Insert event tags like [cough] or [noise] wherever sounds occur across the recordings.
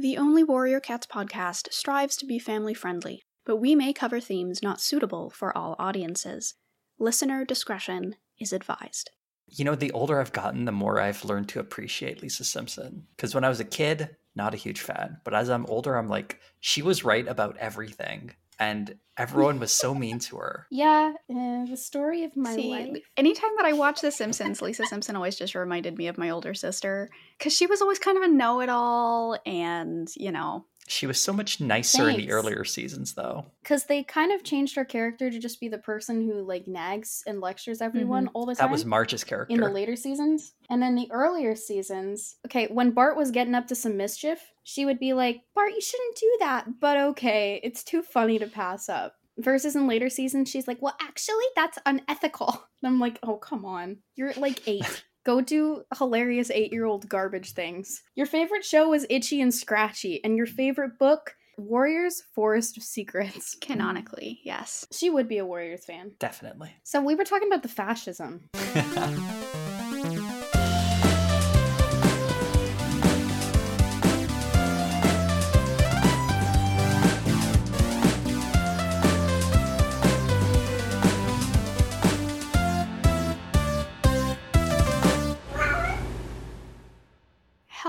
The Only Warrior Cats podcast strives to be family friendly, but we may cover themes not suitable for all audiences. Listener discretion is advised. You know, the older I've gotten, the more I've learned to appreciate Lisa Simpson. Because when I was a kid, not a huge fan. But as I'm older, I'm like, she was right about everything. And [laughs] everyone was so mean to her. Yeah, uh, the story of my See, life. anytime that I watch The Simpsons, Lisa Simpson always just reminded me of my older sister because she was always kind of a know it all and, you know, She was so much nicer in the earlier seasons, though. Because they kind of changed her character to just be the person who like nags and lectures everyone mm-hmm. all the time. That was Marge's character. in the later seasons. And then the earlier seasons, okay, when Bart was getting up to some mischief, she would be like, Bart, you shouldn't do that, but okay, it's too funny to pass up. Versus in later seasons, she's like, well, actually, that's unethical. [laughs] And I'm like, oh, come on. You're like eight. Go do hilarious eight year old garbage things. Your favorite show was Itchy and Scratchy, and your favorite book, Warriors Forest of Secrets. [laughs] canonically, yes. She would be a Warriors fan. Definitely. So we were talking about the fascism. [laughs]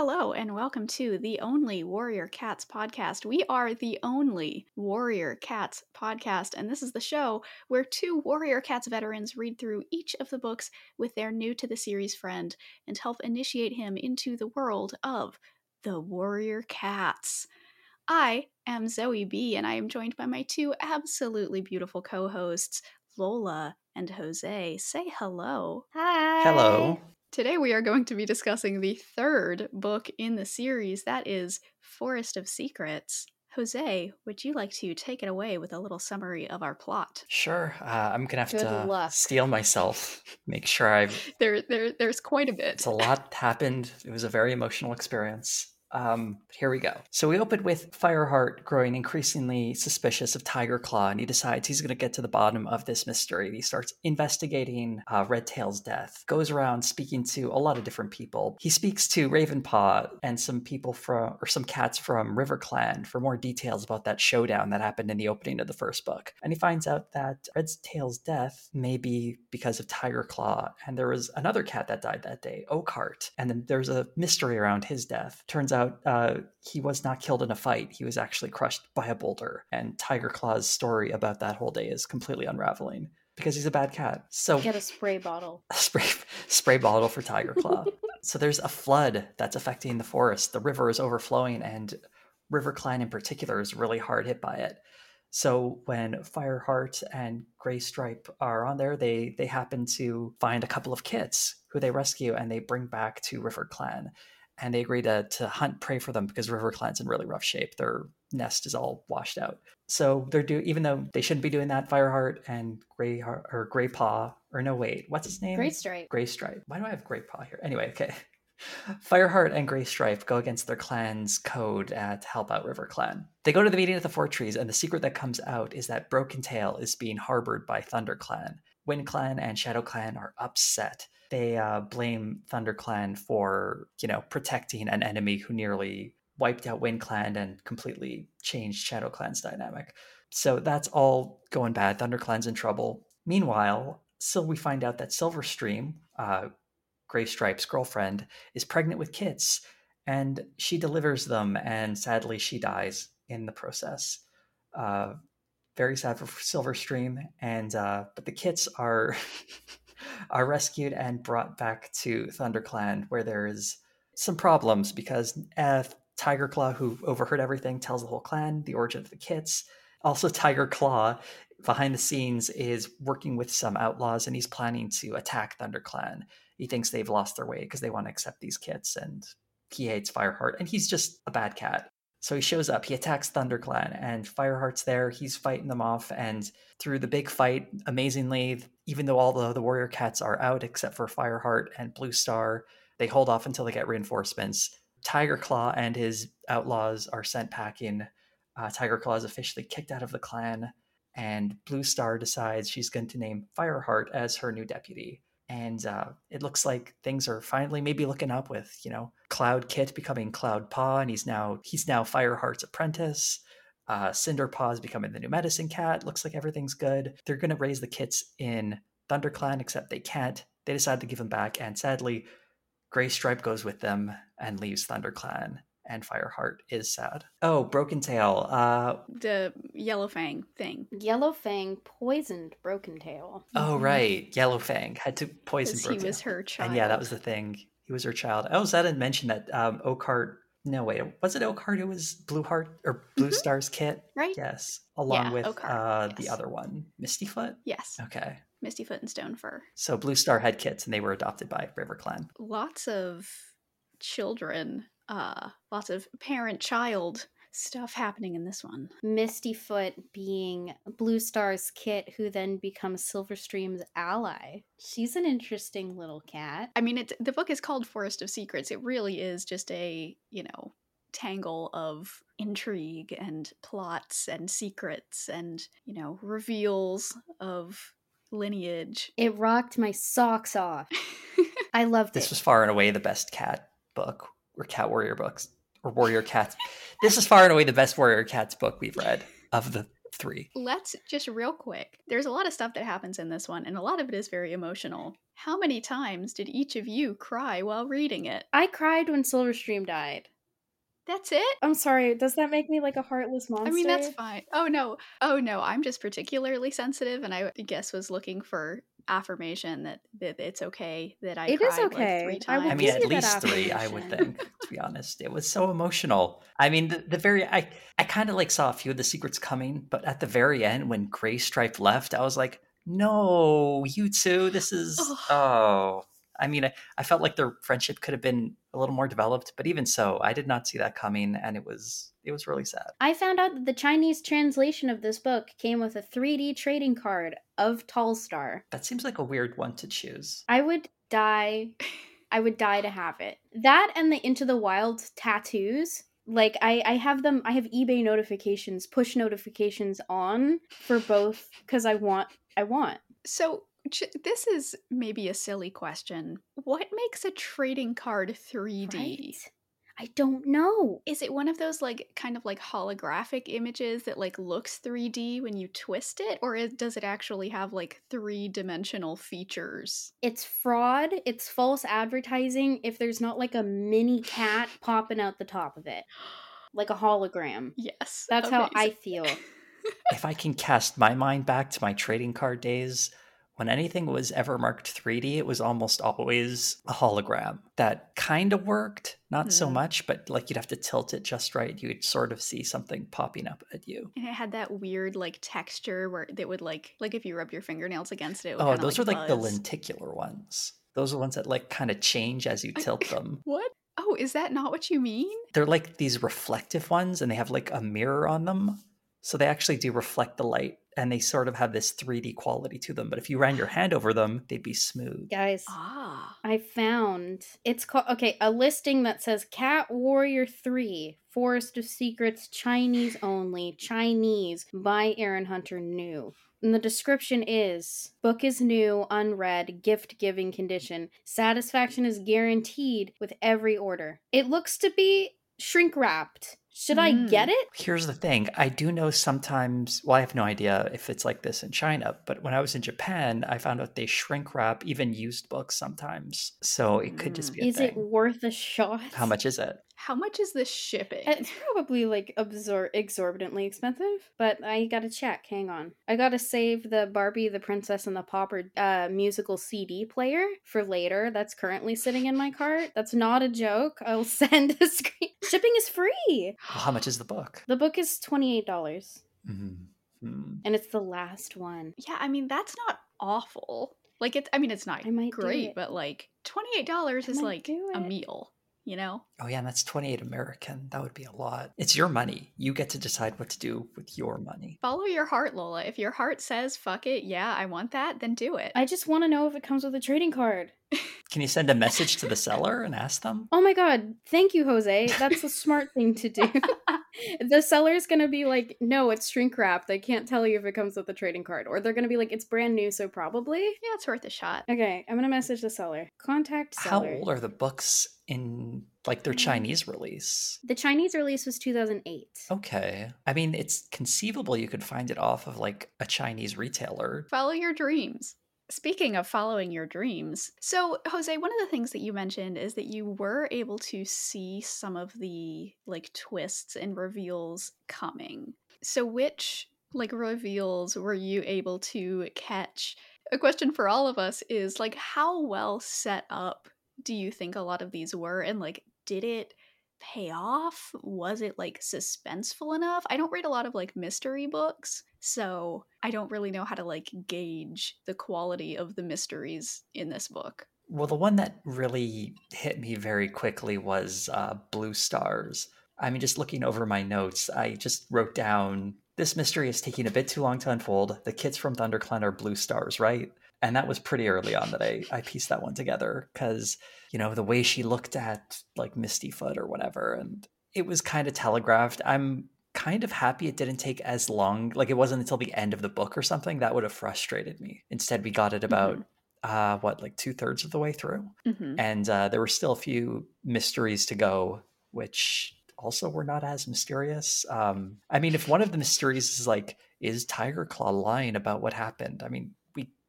Hello, and welcome to the Only Warrior Cats podcast. We are the only Warrior Cats podcast, and this is the show where two Warrior Cats veterans read through each of the books with their new to the series friend and help initiate him into the world of the Warrior Cats. I am Zoe B, and I am joined by my two absolutely beautiful co hosts, Lola and Jose. Say hello. Hi. Hello. Today we are going to be discussing the third book in the series, that is Forest of Secrets. Jose, would you like to take it away with a little summary of our plot? Sure. Uh, I'm gonna have Good to luck. steal myself. [laughs] Make sure I've. There, there, there's quite a bit. It's a lot happened. It was a very emotional experience. Um, but here we go. So we open with Fireheart growing increasingly suspicious of Tiger Claw, and he decides he's going to get to the bottom of this mystery. He starts investigating uh, Red Tail's death. Goes around speaking to a lot of different people. He speaks to Ravenpaw and some people from, or some cats from River Clan for more details about that showdown that happened in the opening of the first book. And he finds out that Red Tail's death may be because of Tiger Claw, and there was another cat that died that day, Oakheart. And then there's a mystery around his death. Turns out uh, he was not killed in a fight. He was actually crushed by a boulder. And Tiger Claw's story about that whole day is completely unraveling because he's a bad cat. So Get a spray bottle. [laughs] spray spray bottle for Tiger Claw. [laughs] so there's a flood that's affecting the forest. The river is overflowing, and River Clan in particular is really hard hit by it. So when Fireheart and Gray Stripe are on there, they they happen to find a couple of kits who they rescue and they bring back to River Clan. And they agree to, to hunt prey for them because River Clan's in really rough shape. Their nest is all washed out. So they're do even though they shouldn't be doing that, Fireheart and Gray or Gray Paw, or no wait, what's his name? Great stripe. Gray Stripe. Why do I have Gray Paw here? Anyway, okay. [laughs] Fireheart and Gray Stripe go against their clan's code uh, to help out River Clan. They go to the meeting at the Four Trees, and the secret that comes out is that Broken Tail is being harbored by Thunder Clan. Wind Clan and Shadow Clan are upset. They uh, blame Thunder Clan for, you know, protecting an enemy who nearly wiped out Wind Clan and completely changed Shadow Clan's dynamic. So that's all going bad. Thunder Clan's in trouble. Meanwhile, so we find out that Silverstream, uh, Gray Stripe's girlfriend, is pregnant with kids, and she delivers them, and sadly, she dies in the process. Uh, very sad for Silverstream, and uh, but the kits are [laughs] are rescued and brought back to ThunderClan, where there is some problems because uh, Tiger Claw, who overheard everything, tells the whole clan the origin of the kits. Also, Tiger Claw, behind the scenes, is working with some outlaws, and he's planning to attack ThunderClan. He thinks they've lost their way because they want to accept these kits, and he hates Fireheart, and he's just a bad cat. So he shows up, he attacks ThunderClan, and Fireheart's there. He's fighting them off, and through the big fight, amazingly, even though all the, the warrior cats are out except for Fireheart and Blue Star, they hold off until they get reinforcements. Tiger Claw and his outlaws are sent packing. Uh, Tiger Claw is officially kicked out of the clan, and Blue Star decides she's going to name Fireheart as her new deputy. And uh, it looks like things are finally maybe looking up with, you know, Cloud Kit becoming Cloud Paw, and he's now he's now Fireheart's apprentice. Uh, Cinder is becoming the new medicine cat. Looks like everything's good. They're gonna raise the kits in ThunderClan, except they can't. They decide to give them back, and sadly, Gray Stripe goes with them and leaves ThunderClan and Fireheart is sad. Oh, Broken Tail. Uh, The Yellow Fang thing. Yellow Fang poisoned Broken Tail. oh, right. Yellow Fang had to poison Because he was her child. And yeah, that was the thing. He was her child. Oh, Zedin mentioned that um, Oakheart. No, wait. Was it Oakheart who was Blue Heart or Blue Mhm. Star's kit? right. Yes. Along Yeah, with Oakheart, uh, the other one, Mistyfoot. Yes. Okay. Mistyfoot and Stonefur. So Blue Star had kits and they were adopted by River Clan. Lots of children. Uh, lots of parent-child stuff happening in this one. Misty Foot being Blue Star's kit, who then becomes Silverstream's ally. She's an interesting little cat. I mean, it, the book is called Forest of Secrets. It really is just a, you know, tangle of intrigue and plots and secrets and, you know, reveals of lineage. It rocked my socks off. [laughs] I loved This it. was far and away the best cat book or cat warrior books or warrior cats. this is far and away the best warrior cats book we've read of the three. Let's just real quick. There's a lot of stuff that happens in this one, and a lot of it is very emotional. How many times did each of you cry while reading it? I cried when Silverstream died. That's it? I'm sorry, does that make me like a heartless monster? I mean, that's fine. Oh no. Oh no, I'm just particularly sensitive and I guess was looking for affirmation that, that it's okay that I It is cried okay. like three I I mean, at least three, I would think, to be honest. It was so emotional. I mean, the, the very, I, I kind of like saw a few of the secrets coming, but at the very end, when Gray Stripe left, I was like, no, you two, this is, Ugh. oh. I mean, I, I felt like their friendship could have been a little more developed, but even so, I did not see that coming, and it was, it was really sad. I found out that the Chinese translation of this book came with a 3D trading card of Tallstar. That seems like a weird one to choose. I would die. I would die to have it. That and the Into the Wild tattoos. Like I, I have them. I have eBay notifications, push notifications on for both because I want. I want. So this is maybe a silly question. What makes a trading card 3D? Right? I don't know. Is it one of those like kind of like holographic images that like looks 3D when you twist it or is, does it actually have like three-dimensional features? It's fraud. It's false advertising. If there's not like a mini cat [gasps] popping out the top of it, like a hologram. Yes. That's how I feel. [laughs] if I can cast my mind back to my trading card days, when anything was ever marked 3D, it was almost always a hologram. That kind of worked, not so Hmm. much, but like you'd have to tilt it just right. You'd sort of see something popping up at you. And it had that weird like texture where that would like like if you rub your fingernails against it. it would Oh, those are like the lenticular ones. Those are the ones that like kind of change as you tilt them. [laughs] What? Oh, is that not what you mean? They're like these reflective ones and they have like a mirror on them. So they actually do reflect the light and they sort of have this 3D quality to them. But if you ran your hand over them, they'd be smooth. Guys, Ah. I found it's called okay, a listing that says Cat Warrior 3, Forest of Secrets, Chinese only, Chinese by Erin Hunter new. And the description is book is new, unread, gift giving condition. Satisfaction is guaranteed with every order. It looks to be shrink wrapped. Should I Mm. get it? Here's the thing. I do know sometimes, well, I have no idea if it's like this in China, but when I was in Japan, I found out they shrink wrap even used books sometimes. So it could just be a Is it worth a shot? How much is it? How much is this shipping? It's probably like absor- exorbitantly expensive, but I gotta check. Hang on. I gotta save the Barbie, the Princess, and the Pauper uh, musical CD player for later. That's currently sitting in my [laughs] cart. That's not a joke. I'll [laughs] send a screen. Shipping is free. Well, how much is the book? The book is $28, Mhm. and it's the last one. yeah, I mean that's not awful. Like it's I mean it's not I might great, but like $28 I is like a meal, you know? Oh, yeah, and that's 28 American. That would be a lot. It's your money. You get to decide what to do with your money. Follow your heart, Lola. If your heart says fuck it, yeah, I want that, then do it. I just want to know if it comes with a trading card. [laughs] Can you send a message to the seller and ask them? Oh my god, thank you, Jose. That's a smart thing to do. [laughs] the seller's gonna be like, no, it's shrink wrapped. They can't tell you if it comes with a trading card. Or they're gonna be like, it's brand new, so probably. Yeah, it's worth a shot. Okay, I'm gonna message the seller. Contact How old are the books in like their mm-hmm. Chinese release? The Chinese release was 2008. Okay. I mean, it's conceivable you could find it off of like a Chinese retailer. Follow your dreams. Speaking of following your dreams, so Jose, one of the things that you mentioned is that you were able to see some of the like twists and reveals coming. So, which like reveals were you able to catch? A question for all of us is like, how well set up do you think a lot of these were? And like, did it pay off? Was it like suspenseful enough? I don't read a lot of like mystery books, so I don't really know how to like gauge the quality of the mysteries in this book. Well, the one that really hit me very quickly was uh, Blue Stars. I mean, just looking over my notes, I just wrote down this mystery is taking a bit too long to unfold. The kids from ThunderClan are Blue Stars, right? And that was pretty early on that I, I pieced that one together because, you know, the way she looked at like Misty Foot or whatever, and it was kind of telegraphed. I'm kind of happy it didn't take as long. Like it wasn't until the end of the book or something that would have frustrated me. Instead, we got it about uh, what, like two thirds of the way through, Mm-hmm. and uh, there were still a few mysteries to go, which also were not as mysterious. Um, I mean, if one of the mysteries is like, is Tiger Claw lying about what happened? I mean,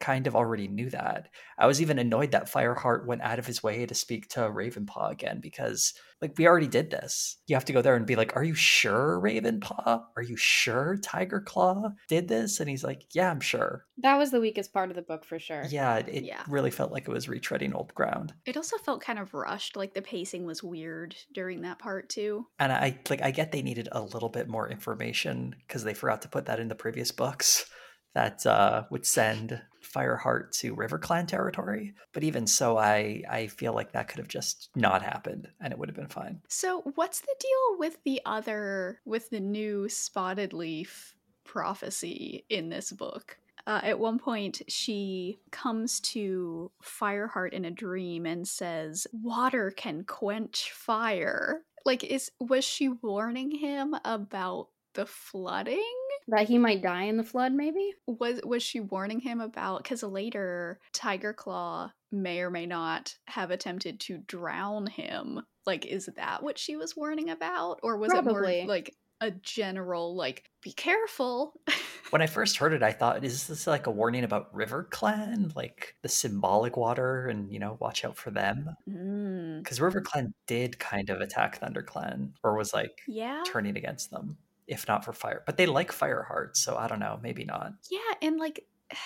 kind of already knew that. I was even annoyed that Fireheart went out of his way to speak to Ravenpaw again because, like, we already did this. You have to go there and be like, "Are you sure, Ravenpaw? Are you sure Tiger Claw did this?" And he's like, "Yeah, I'm sure." That was the weakest part of the book for sure. Yeah, it, Yeah. really felt like it was retreading old ground. It also felt kind of rushed, like the pacing was weird during that part too. And I like I get they needed a little bit more information because they forgot to put that in the previous books that uh, would send Fireheart to RiverClan territory. But even so, I I feel like that could have just not happened and it would have been fine. So, what's the deal with the other, with the new spotted leaf prophecy in this book? Uh, at one point, she comes to Fireheart in a dream and says, "Water can quench fire." Like, is was she warning him about the flooding? That he might die in the flood, maybe? was was she warning him about because later tiger claw may or may not have attempted to drown him. Like is that what she was warning about? Or was it more like a general like be careful. [laughs] When I first heard it, I thought, is this like a warning about river clan? Like the symbolic water, and you know, watch out for them? Mm, river clan did kind of attack thunder clan or was like yeah. turning against them, if not for fire. But they like fire Fireheart, so I don't know, maybe not. yeah and like [sighs]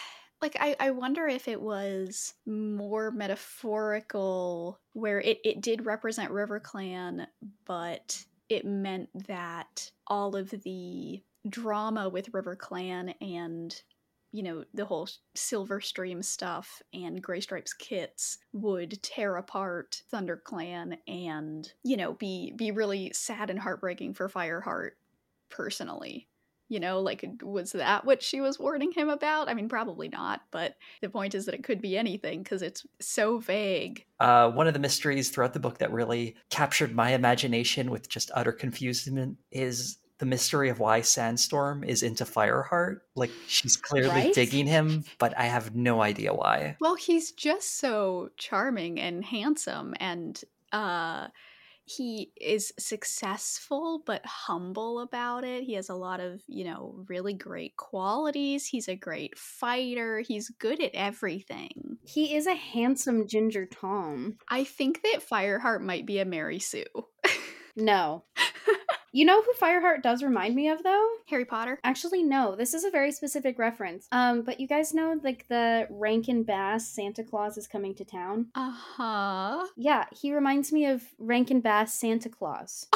like I, I wonder if it was more metaphorical where it, it did represent river clan but it meant that all of the drama with river clan and you know the whole silver stream stuff and gray stripes kits would tear apart thunder clan and you know be be really sad and heartbreaking for fireheart personally you know like was that what she was warning him about i mean probably not but the point is that it could be anything because it's so vague Uh, one of the mysteries throughout the book that really captured my imagination with just utter confusion is the mystery of why Sandstorm is into Fireheart. Like she's clearly Right? digging him, but I have no idea why. well he's just so charming and handsome and uh he is successful but humble about it. He has a lot of, you know, really great qualities. He's a great fighter. He's good at everything. He is a handsome Ginger Tom. I think that Fireheart might be a Mary Sue. [laughs] No. You know who Fireheart does remind me of, though? Harry Potter? Actually, no. This is a very specific reference. Um, but you guys know, like, the Rankin Bass Santa Claus is coming to town? Uh huh. Yeah, he reminds me of Rankin Bass Santa Claus.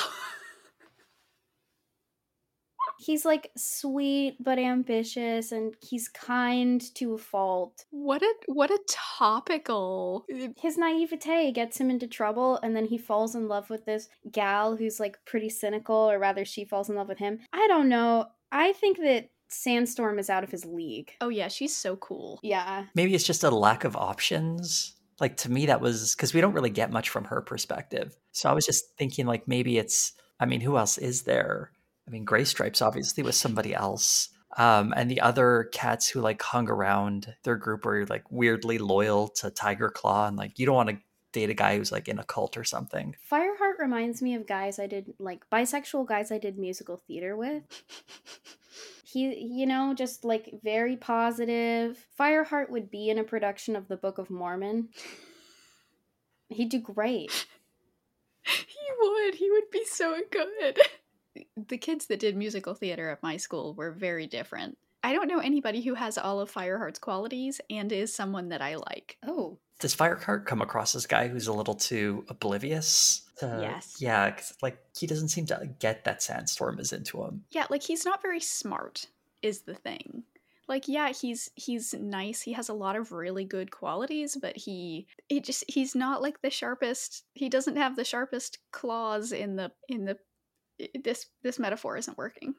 He's like sweet but ambitious, and he's kind to a fault. what a what a topical. His naivete gets him into trouble, and then he falls in love with this gal who's like pretty cynical, or rather, she falls in love with him. I don't know. I think that Sandstorm is out of his league. Oh yeah, she's so cool. Yeah. Maybe it's just a lack of options. Like to me, that was because we don't really get much from her perspective. So I was just thinking, like, maybe it's, I mean, who else is there? I mean, Gray Stripes obviously was somebody else. Um, and the other cats who like hung around their group were like weirdly loyal to Tiger Claw, and like you don't want to date a guy who's like in a cult or something. Fireheart reminds me of guys I did like bisexual guys I did musical theater with. [laughs] he, you know, just like very positive. Fireheart would be in a production of the Book of Mormon. He'd do great. [laughs] he would. He would be so good. [laughs] The kids that did musical theater at my school were very different. I don't know anybody who has all of Fireheart's qualities and is someone that I like. Oh, Does Fireheart come across as a guy who's a little too oblivious? To, Yes. Yeah, 'cause, like he doesn't seem to get that Sandstorm is into him. Yeah, like he's not very smart is the thing. Like yeah, he's he's nice. He has a lot of really good qualities, but he he just he's not like the sharpest. He doesn't have the sharpest claws in the in the this this metaphor isn't working.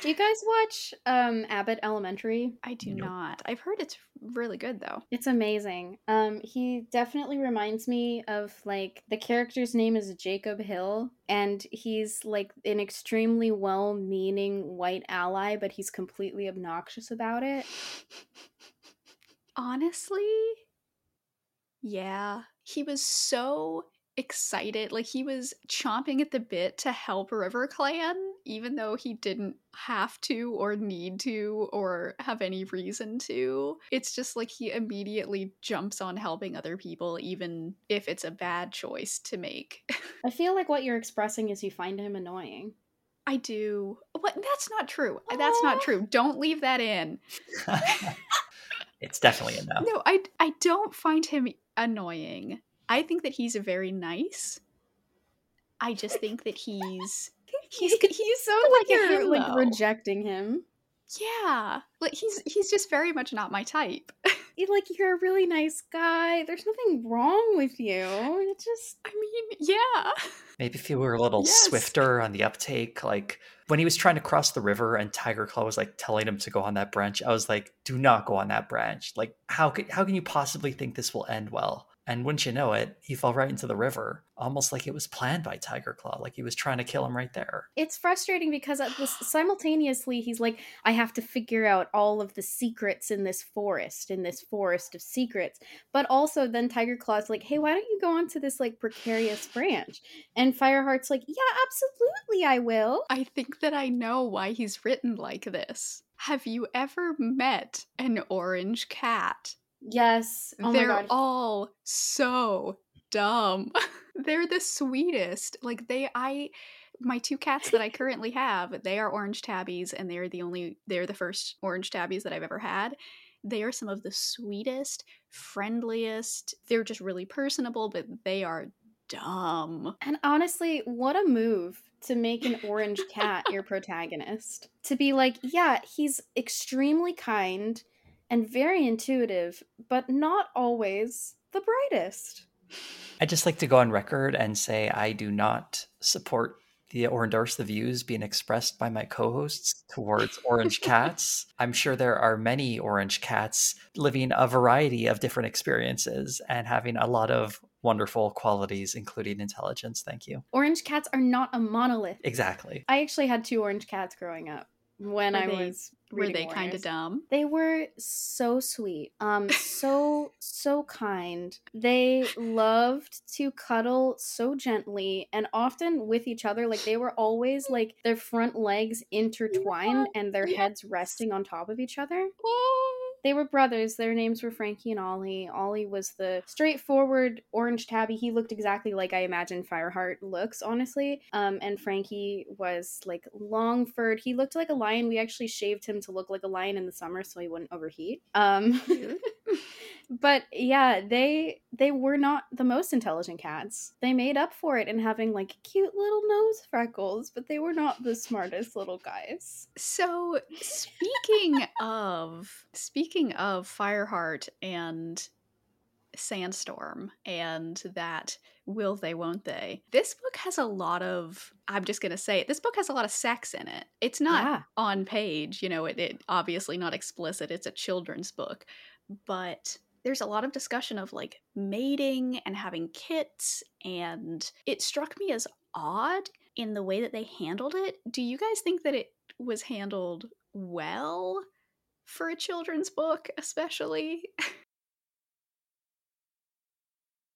do you guys watch um Abbott Elementary? I do Nope. not. I've heard it's really good though. It's amazing. Um, he definitely reminds me of like the character's name is Jacob Hill, and he's like an extremely well-meaning white ally, but he's completely obnoxious about it. [laughs] Honestly, yeah. He was so excited. Like he was chomping at the bit to help River Clan, even though he didn't have to or need to or have any reason to. It's just like he immediately jumps on helping other people, even if it's a bad choice to make. [laughs] I feel like what you're expressing is you find him annoying. I do. What? That's not true. That's not true. Don't leave that in. [laughs] it's definitely a no. No, I I don't find him annoying. I think that he's a very nice. I just think that he's [laughs] he's he's so like weird, you're like rejecting him. yeah, like he's he's just very much not my type. [laughs] Like you're a really nice guy. There's nothing wrong with you. It's just I mean, yeah, Maybe if you were a little Yes. swifter on the uptake, like when he was trying to cross the river and Tiger Claw was like telling him to go on that branch, I was like, "Do not go on that branch." Like, how could how can you possibly think this will end well? And wouldn't you know it, he fell right into the river, almost like it was planned by Tiger Claw, like he was trying to kill him right there. it's frustrating because at this, simultaneously he's like i have to figure out all of the secrets in this forest in this forest of secrets but also then tiger claw's like hey why don't you go onto this like precarious branch and fireheart's like yeah absolutely i will I think that I know why he's written like this. Have you ever met an orange cat? Yes oh They're all so dumb. [laughs] They're the sweetest. Like they I my two cats that I currently have, they are orange tabbies and they're the only they're the first orange tabbies that I've ever had. They are some of the sweetest, friendliest. They're just really personable, but they are dumb. and honestly what a move to make an orange [laughs] cat your protagonist to be like yeah he's extremely kind and very intuitive but not always the brightest I'd just like to go on record and say I do not support the or endorse the views being expressed by my co-hosts towards orange [laughs] cats. I'm sure there are many orange cats living a variety of different experiences and having a lot of wonderful qualities, including intelligence. Thank you. Orange cats are not a monolith. Exactly. I actually had two orange cats growing up when Were I they- was Were they kind of dumb? They were so sweet. Um so [laughs] so kind. They loved to cuddle so gently and often with each other like they were always like their front legs intertwined and their Yes. heads resting on top of each other. They were brothers. Their names were Frankie and Ollie. Ollie was the straightforward orange tabby. He looked exactly like I imagine Fireheart looks, honestly. Um, and Frankie was like long furred. He looked like a lion. We actually shaved him to look like a lion in the summer so he wouldn't overheat. Um, [laughs] but yeah, they they were not the most intelligent cats. They made up for it in having like cute little nose freckles, but they were not the smartest little guys. So speaking [laughs] of speaking of Fireheart and Sandstorm and that will they won't they. This book has a lot of I'm just going to say it. This book has a lot of sex in it. It's not Yeah. on page, you know, it, it obviously not explicit. It's a children's book, but there's a lot of discussion of like mating and having kits and it struck me as odd in the way that they handled it. Do you guys think that it was handled well for a children's book, especially? [laughs]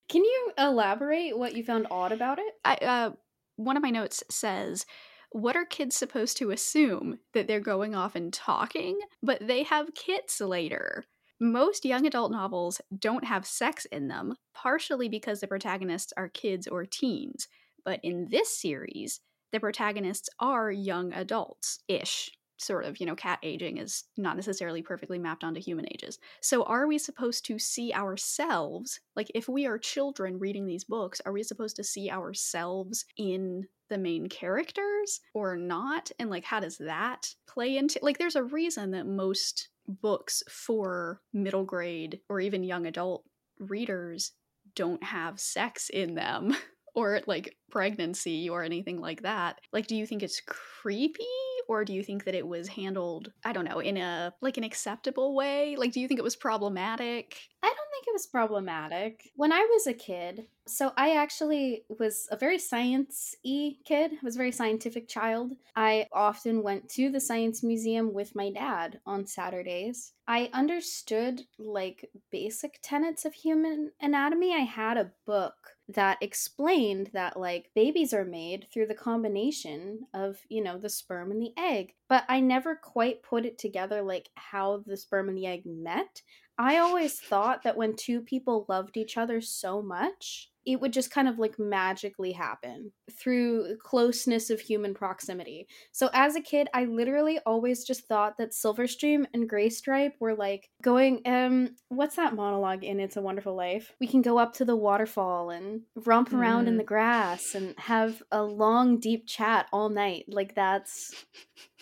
Can you elaborate what you found odd about it? I uh one of my notes says what are kids supposed to assume that they're going off and talking, but they have kits later? Most young adult novels don't have sex in them, partially because the protagonists are kids or teens. But in this series, the protagonists are young adults ish sort of, you know, cat aging is not necessarily perfectly mapped onto human ages. So are we supposed to see ourselves, like if we are children reading these books, are we supposed to see ourselves in the main characters or not? And like how does that play into like there's a reason that most books for middle grade or even young adult readers don't have sex in them [laughs] or like pregnancy or anything like that. Like do you think it's creepy or do you think that it was handled i don't know in a like an acceptable way like do you think it was problematic I don't think it was problematic. When I was a kid, so I actually was a very science y kid, I was a very scientific child. I often went to the science museum with my dad on Saturdays. I understood like basic tenets of human anatomy. I had a book that explained that like babies are made through the combination of, you know, the sperm and the egg. But I never quite put it together like how the sperm and the egg met. I always thought that when two people loved each other so much, it would just kind of like magically happen through closeness of human proximity. So as a kid, I literally always just thought that Silverstream and Graystripe were like going um what's that monologue in It's a Wonderful Life? We can go up to the waterfall and romp around in Mm. the grass and have a long deep chat all night. Like that's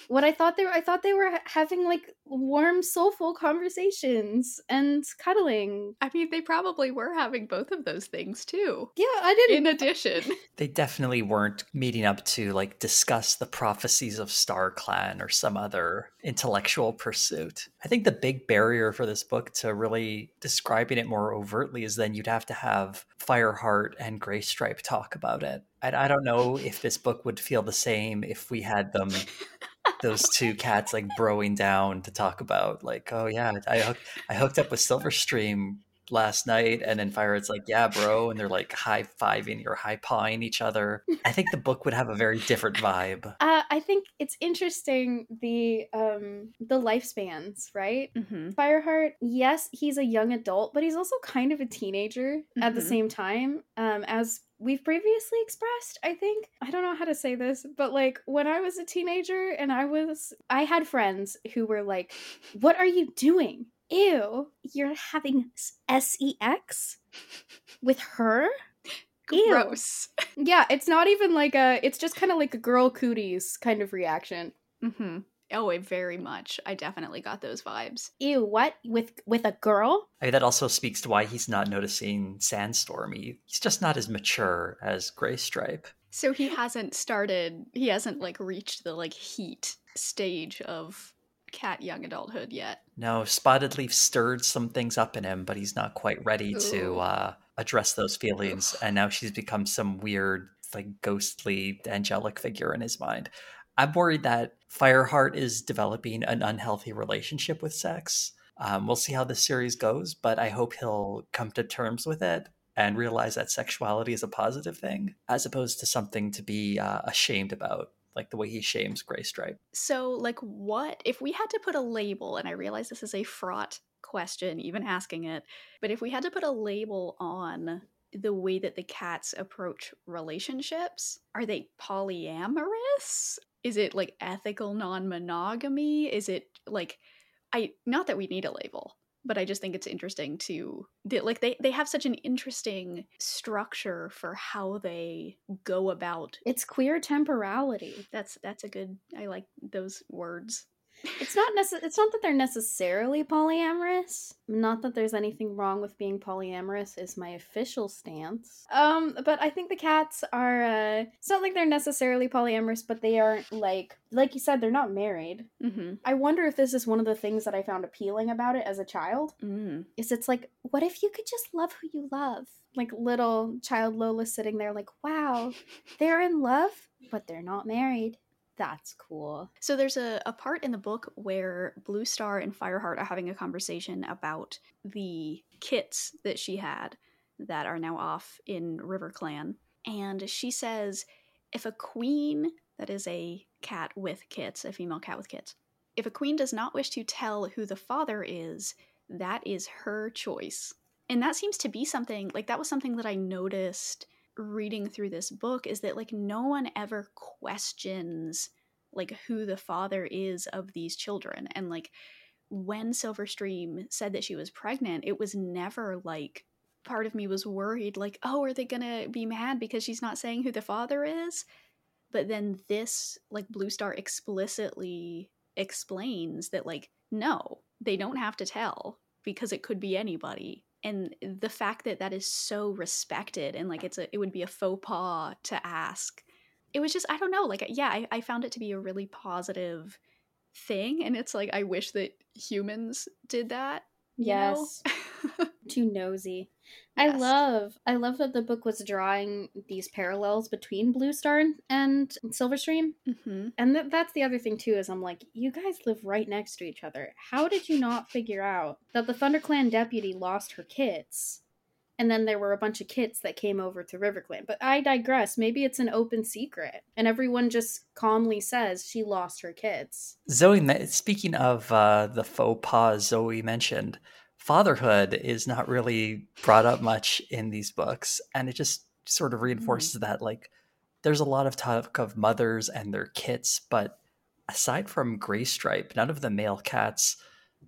what I thought they were I thought they were having like warm soulful conversations and cuddling. i mean they probably were having both of those things too Yeah, I didn't in addition [laughs] They definitely weren't meeting up to like discuss the prophecies of Star Clan or some other intellectual pursuit. I think the big barrier for this book to really describing it more overtly is then you'd have to have Fireheart and Graystripe talk about it. I, I don't know if this book would feel the same if we had them [laughs] those two cats like broing down to talk about like oh yeah I hooked, I hooked up with Silverstream last night and then Fireheart's like yeah bro and they're like high fiving or high pawing each other. I think the book would have a very different vibe. [laughs] Uh, I think it's interesting the um the lifespans, right? mm-hmm. Fireheart, yes, he's a young adult, but he's also kind of a teenager at the Mhm. same time. Um, as we've previously expressed, I think. I don't know how to say this, but like when I was a teenager and I was I had friends who were like, "What are you doing? Ew, you're having sex [laughs] with her?" Ew. gross [laughs] Yeah, it's not even like a it's just kind of like a girl cooties kind of reaction. mm-hmm. oh it very much i definitely got those vibes Ew, what? With with a girl? I mean, that also speaks to why he's not noticing Sandstormy. He's just not as mature as Graystripe. so he hasn't started he hasn't like reached the like heat stage of cat young adulthood yet No, Spotted Leaf stirred some things up in him, but he's not quite ready to uh, address those feelings. And now she's become some weird, like ghostly, angelic figure in his mind. I'm worried that Fireheart is developing an unhealthy relationship with sex. Um, we'll see how this series goes, but I hope he'll come to terms with it and realize that sexuality is a positive thing, as opposed to something to be uh, ashamed about, like the way he shames Graystripe. So, like, what if we had to put a label? And I realize this is a fraught question, even asking it, but if we had to put a label on the way that the cats approach relationships, are they polyamorous? Is it like ethical non monogamy? Is it like, I, not that we need a label. But I just think it's interesting to like they, they have such an interesting structure for how they go about It's queer temporality. that's that's a good i like those words It's not necess- it's not that they're necessarily polyamorous. Not that there's anything wrong with being polyamorous is my official stance. Um but I think the cats are uh it's not like they're necessarily polyamorous, but they aren't like like you said they're not married. Mm-hmm. I wonder if this is one of the things that I found appealing about it as a child. Mm. Is it's like what if you could just love who you love? Like little child Lola sitting there like, "Wow, they're in love, but they're not married." That's cool. So there's a, a part in the book where Blue Star and Fireheart are having a conversation about the kits that she had that are now off in River Clan. And she says if a queen, that is a cat with kits, a female cat with kits, if a queen does not wish to tell who the father is, that is her choice. And that seems to be something, like, that was something that I noticed reading through this book is that like no one ever questions like who the father is of these children. And like when silverstream said that she was pregnant it was never like part of me was worried like oh are they gonna be mad because she's not saying who the father is? But then this like blue star explicitly explains that like no they don't have to tell because it could be anybody and the fact that that is so respected and like it's a it would be a faux pas to ask it was just i don't know like yeah i, I found it to be a really positive thing and it's like i wish that humans did that you know? Yes. [laughs] Too nosy. I Yes. love I love that the book was drawing these parallels between Blue Star and, and Silverstream. Mhm. And th- that's the other thing too is I'm like, you guys live right next to each other. How did you not figure out that the ThunderClan deputy lost her kids? And then there were a bunch of kits that came over to RiverClan. But I digress. Maybe it's an open secret. And everyone just calmly says she lost her kids. Zoe, speaking of uh, the faux pas Zoe mentioned, fatherhood is not really brought up much in these books, and it just sort of mm-hmm. reinforces that like there's a lot of talk of mothers and their kits, but aside from Gray Stripe, none of the male cats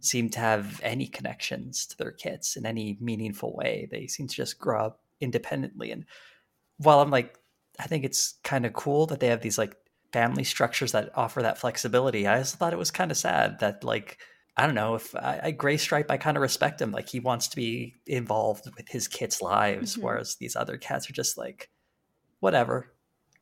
seem to have any connections to their kits in any meaningful way. They seem to just grow up independently. And while I'm like, I think it's kind of cool that they have these like family structures that offer that flexibility. I also thought it was kind of sad that like I don't know if I, I Gray Stripe, I kind of respect him. Like he wants to be involved with his kids' lives, Mhm. whereas these other cats are just like whatever,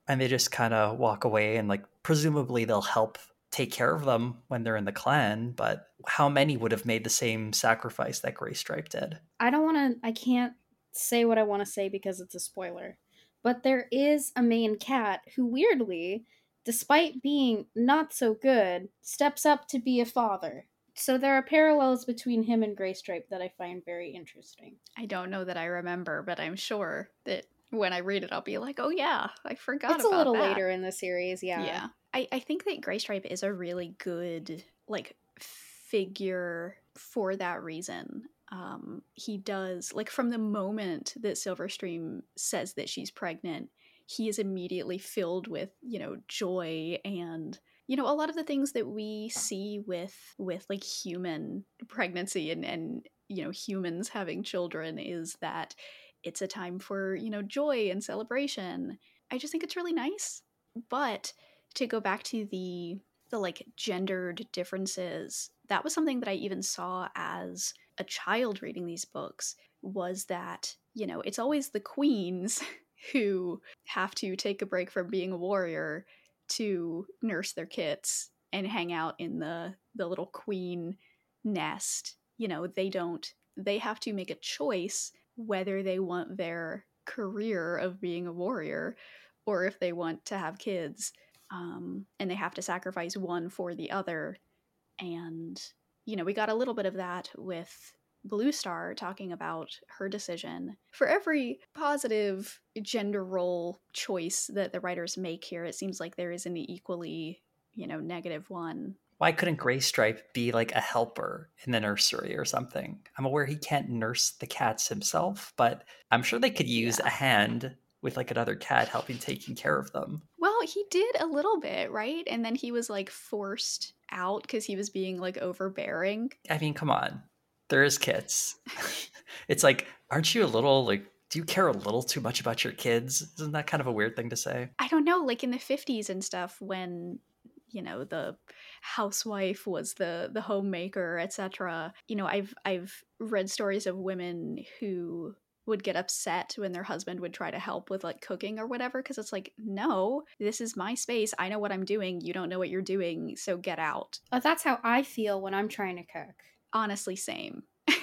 and they just kind of walk away and like presumably they'll help take care of them when they're in the clan. But how many would have made the same sacrifice that Gray Stripe did? I don't want to, I can't say what I want to say because it's a spoiler. But there is a main cat who, weirdly, despite being not so good, steps up to be a father. So there are parallels between him and Graystripe that I find very interesting. i don't know that i remember but i'm sure that when i read it i'll be like oh yeah i forgot it's a little that. later in the series, yeah. Yeah. I, I think that Graystripe is a really good like figure for that reason. Um, he does like from the moment that Silverstream says that she's pregnant, he is immediately filled with, you know, joy and you know, a lot of the things that we see with with like human pregnancy and and you know, humans having children is that it's a time for, you know, joy and celebration. I just think it's really nice. But to go back to the the like gendered differences that was something that i even saw as a child reading these books was that you know it's always the queens [laughs] who have to take a break from being a warrior to nurse their kits and hang out in the the little queen nest you know they don't they have to make a choice whether they want their career of being a warrior or if they want to have kids um, and they have to sacrifice one for the other. And, you know, we got a little bit of that with Blue Star talking about her decision. For every positive gender role choice that the writers make here, it seems like there is an equally, you know, negative one. Why couldn't Gray Stripe be like a helper in the nursery or something? I'm aware he can't nurse the cats himself, but I'm sure they could use Yeah. a hand with like another cat helping taking care of them. Well, he did a little bit, right? And then he was like forced out because he was being like overbearing. I mean, come on. There is kits. it's like, aren't you a little like do you care a little too much about your kids? Isn't that kind of a weird thing to say? I don't know, like in the 50s and stuff when you know the housewife was the the homemaker etc you know i've i've read stories of women who would get upset when their husband would try to help with like cooking or whatever because it's like no this is my space i know what i'm doing you don't know what you're doing so get out Oh, that's how I feel when I'm trying to cook. Honestly same. [laughs]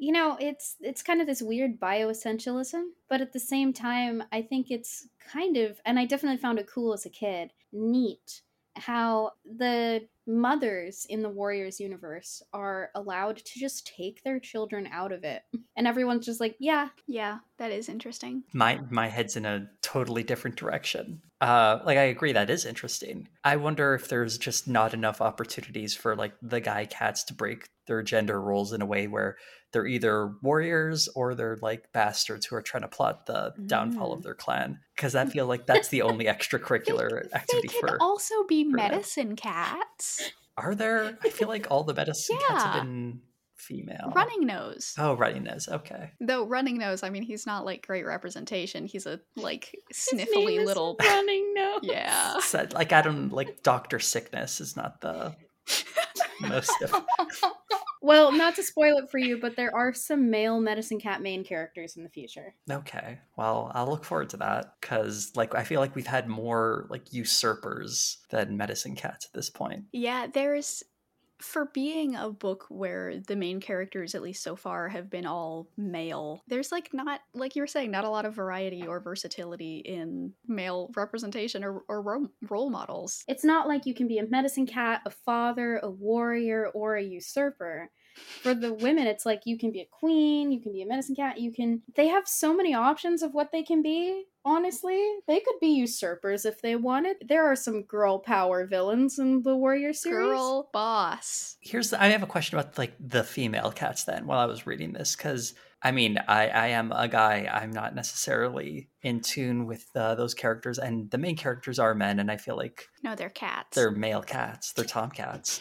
You know, it's it's kind of this weird bioessentialism, but at the same time, I think it's kind of and I definitely found it cool as a kid, neat how the mothers in the Warriors universe are allowed to just take their children out of it. And everyone's just like, yeah, yeah that is interesting my my head's in a totally different direction. Uh, like I agree that is interesting. I wonder if there's just not enough opportunities for like the guy cats to break their gender roles in a way where they're either warriors or they're like bastards who are trying to plot the downfall of Mm. their clan. Because I feel like that's the only [laughs] extracurricular they, activity they can for. also be for them. medicine cats Are there? I feel like all the medicine cats have been female. running nose Oh, running nose. Okay. though running nose i mean he's not like great representation he's a like His name sniffly is little running [laughs] nose. yeah So, like I don't like Doctor Sickness is not the [laughs] most. Of, Well, not to spoil it for you, but there are some male medicine cat main characters in the future. Okay. Well, I'll look forward to that because, like, I feel like we've had more like usurpers than medicine cats at this point. Yeah, there's for being a book where the main characters at least so far have been all male. There's like not like you were saying not a lot of variety or versatility in male representation or, or ro- role models. It's not like you can be a medicine cat, a father, a warrior, or a usurper. For the women, it's like you can be a queen, you can be a medicine cat, you can. They have so many options of what they can be. Honestly, they could be usurpers if they wanted. There are some girl power villains in the Warrior series. Girl boss. Here's the, I have a question about like the female cats then while I was reading this because I mean I I am a guy I'm not necessarily in tune with uh, those characters and the main characters are men and I feel like No, they're cats. they're male cats they're tomcats.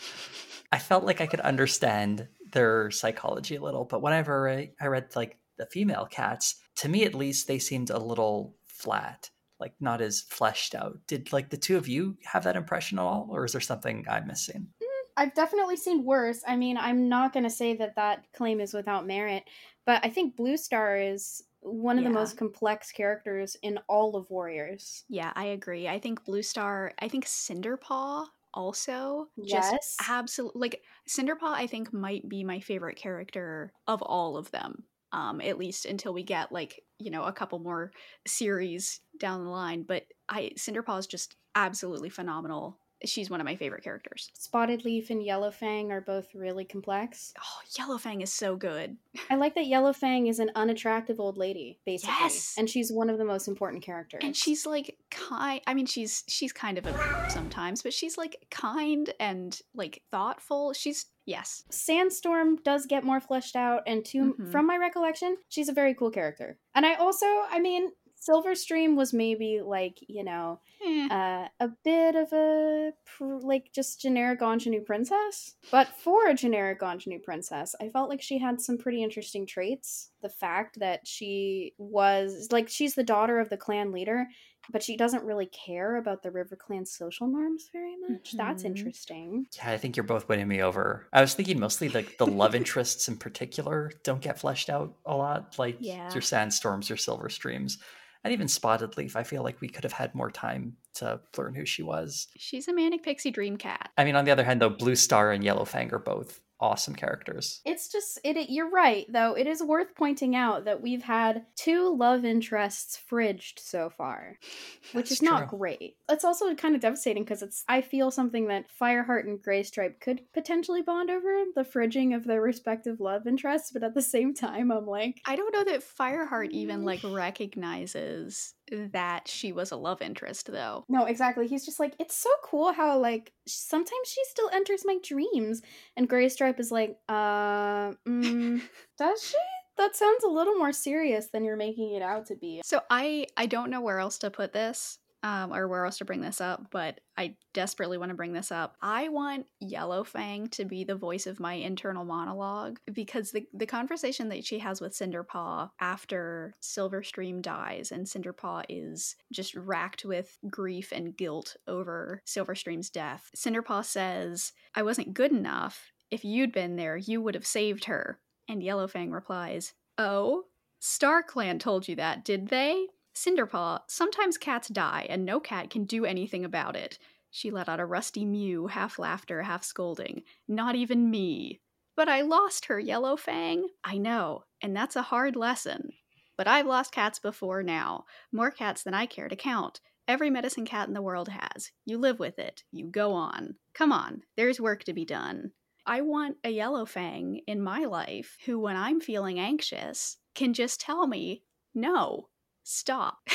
I felt like I could understand their psychology a little, but whenever I, I read like the female cats, to me at least, they seemed a little flat, like not as fleshed out. Did like the two of you have that impression at all, or is there something I'm missing? Mm, I've definitely seen worse. I mean, I'm not going to say that that claim is without merit, but I think Blue Star is one of the most complex characters in all of Warriors. Yeah, I agree. I think Blue Star, I think Cinderpaw also just Yes. absolutely like Cinderpaw I think might be my favorite character of all of them. Um at least until we get like, you know, a couple more series down the line, but I Cinderpaw is just absolutely phenomenal. She's one of my favorite characters. Spotted Leaf and Yellow Fang are both really complex. Oh, Yellow Fang is so good. I like that Yellow Fang is an unattractive old lady, basically. Yes. And she's one of the most important characters. And she's like kind I mean she's she's kind of a sometimes, but she's like kind and like thoughtful. She's yes. Sandstorm does get more fleshed out, and to, Mhm. from my recollection, she's a very cool character. And I also, I mean, Silverstream was maybe like, you know, Eh. uh, a bit of a pr- like just generic ingenue princess. But for a generic ingenue princess, I felt like she had some pretty interesting traits. The fact that she was like she's the daughter of the clan leader, but she doesn't really care about the River Clan social norms very much. That's Mhm. interesting. Yeah, I think you're both winning me over. I was thinking mostly like the love [laughs] interests in particular don't get fleshed out a lot, like Yeah. your sandstorms, your silver streams, and even Spotted Leaf. I feel like we could have had more time to learn who she was. She's a manic pixie dream cat. I mean, on the other hand, though, Blue Star and Yellowfang are both awesome characters. It's just it, it- You're right, though. It is worth pointing out that we've had two love interests fridged so far, [laughs] which That's is not true. great. It's also kind of devastating because it's. I feel something that Fireheart and Graystripe could potentially bond over the fridging of their respective love interests, but at the same time, I'm like, I don't know that Fireheart even mm. like recognizes that she was a love interest though. no, exactly. He's just like, it's so cool how like sometimes she still enters my dreams, and Greystripe is like, uh, mm, [laughs] does she? That sounds a little more serious than you're making it out to be. So I I don't know where else to put this. Um, or where else to bring this up, but I desperately want to bring this up. I want Yellowfang to be the voice of my internal monologue because the, the conversation that she has with Cinderpaw after Silverstream dies and Cinderpaw is just racked with grief and guilt over Silverstream's death. Cinderpaw says, I wasn't good enough. If you'd been there, you would have saved her. And Yellowfang replies, Oh? StarClan told you that, did they? Cinderpaw, sometimes cats die, and no cat can do anything about it. She let out a rusty mew, half laughter, half scolding. Not even me. But I lost her, Yellowfang. I know, and that's a hard lesson. But I've lost cats before now. More cats than I care to count. Every medicine cat in the world has. You live with it. You go on. Come on, there's work to be done. I want a Yellowfang in my life who, when I'm feeling anxious, can just tell me, no, stop.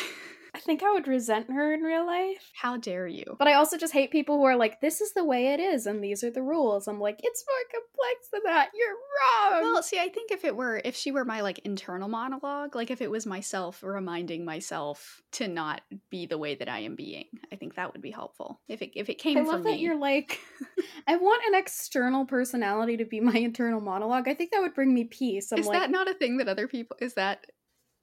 I think I would resent her in real life. How dare you? But I also just hate people who are like, this is the way it is and these are the rules. I'm like, it's more complex than that. You're wrong. Well, see, I think if it were, if she were my like internal monologue, like if it was myself reminding myself to not be the way that I am being, I think that would be helpful. If it if it came I love that me. you're like, [laughs] I want an external personality to be my internal monologue. I think that would bring me peace. I'm is like, that not a thing that other people? Is that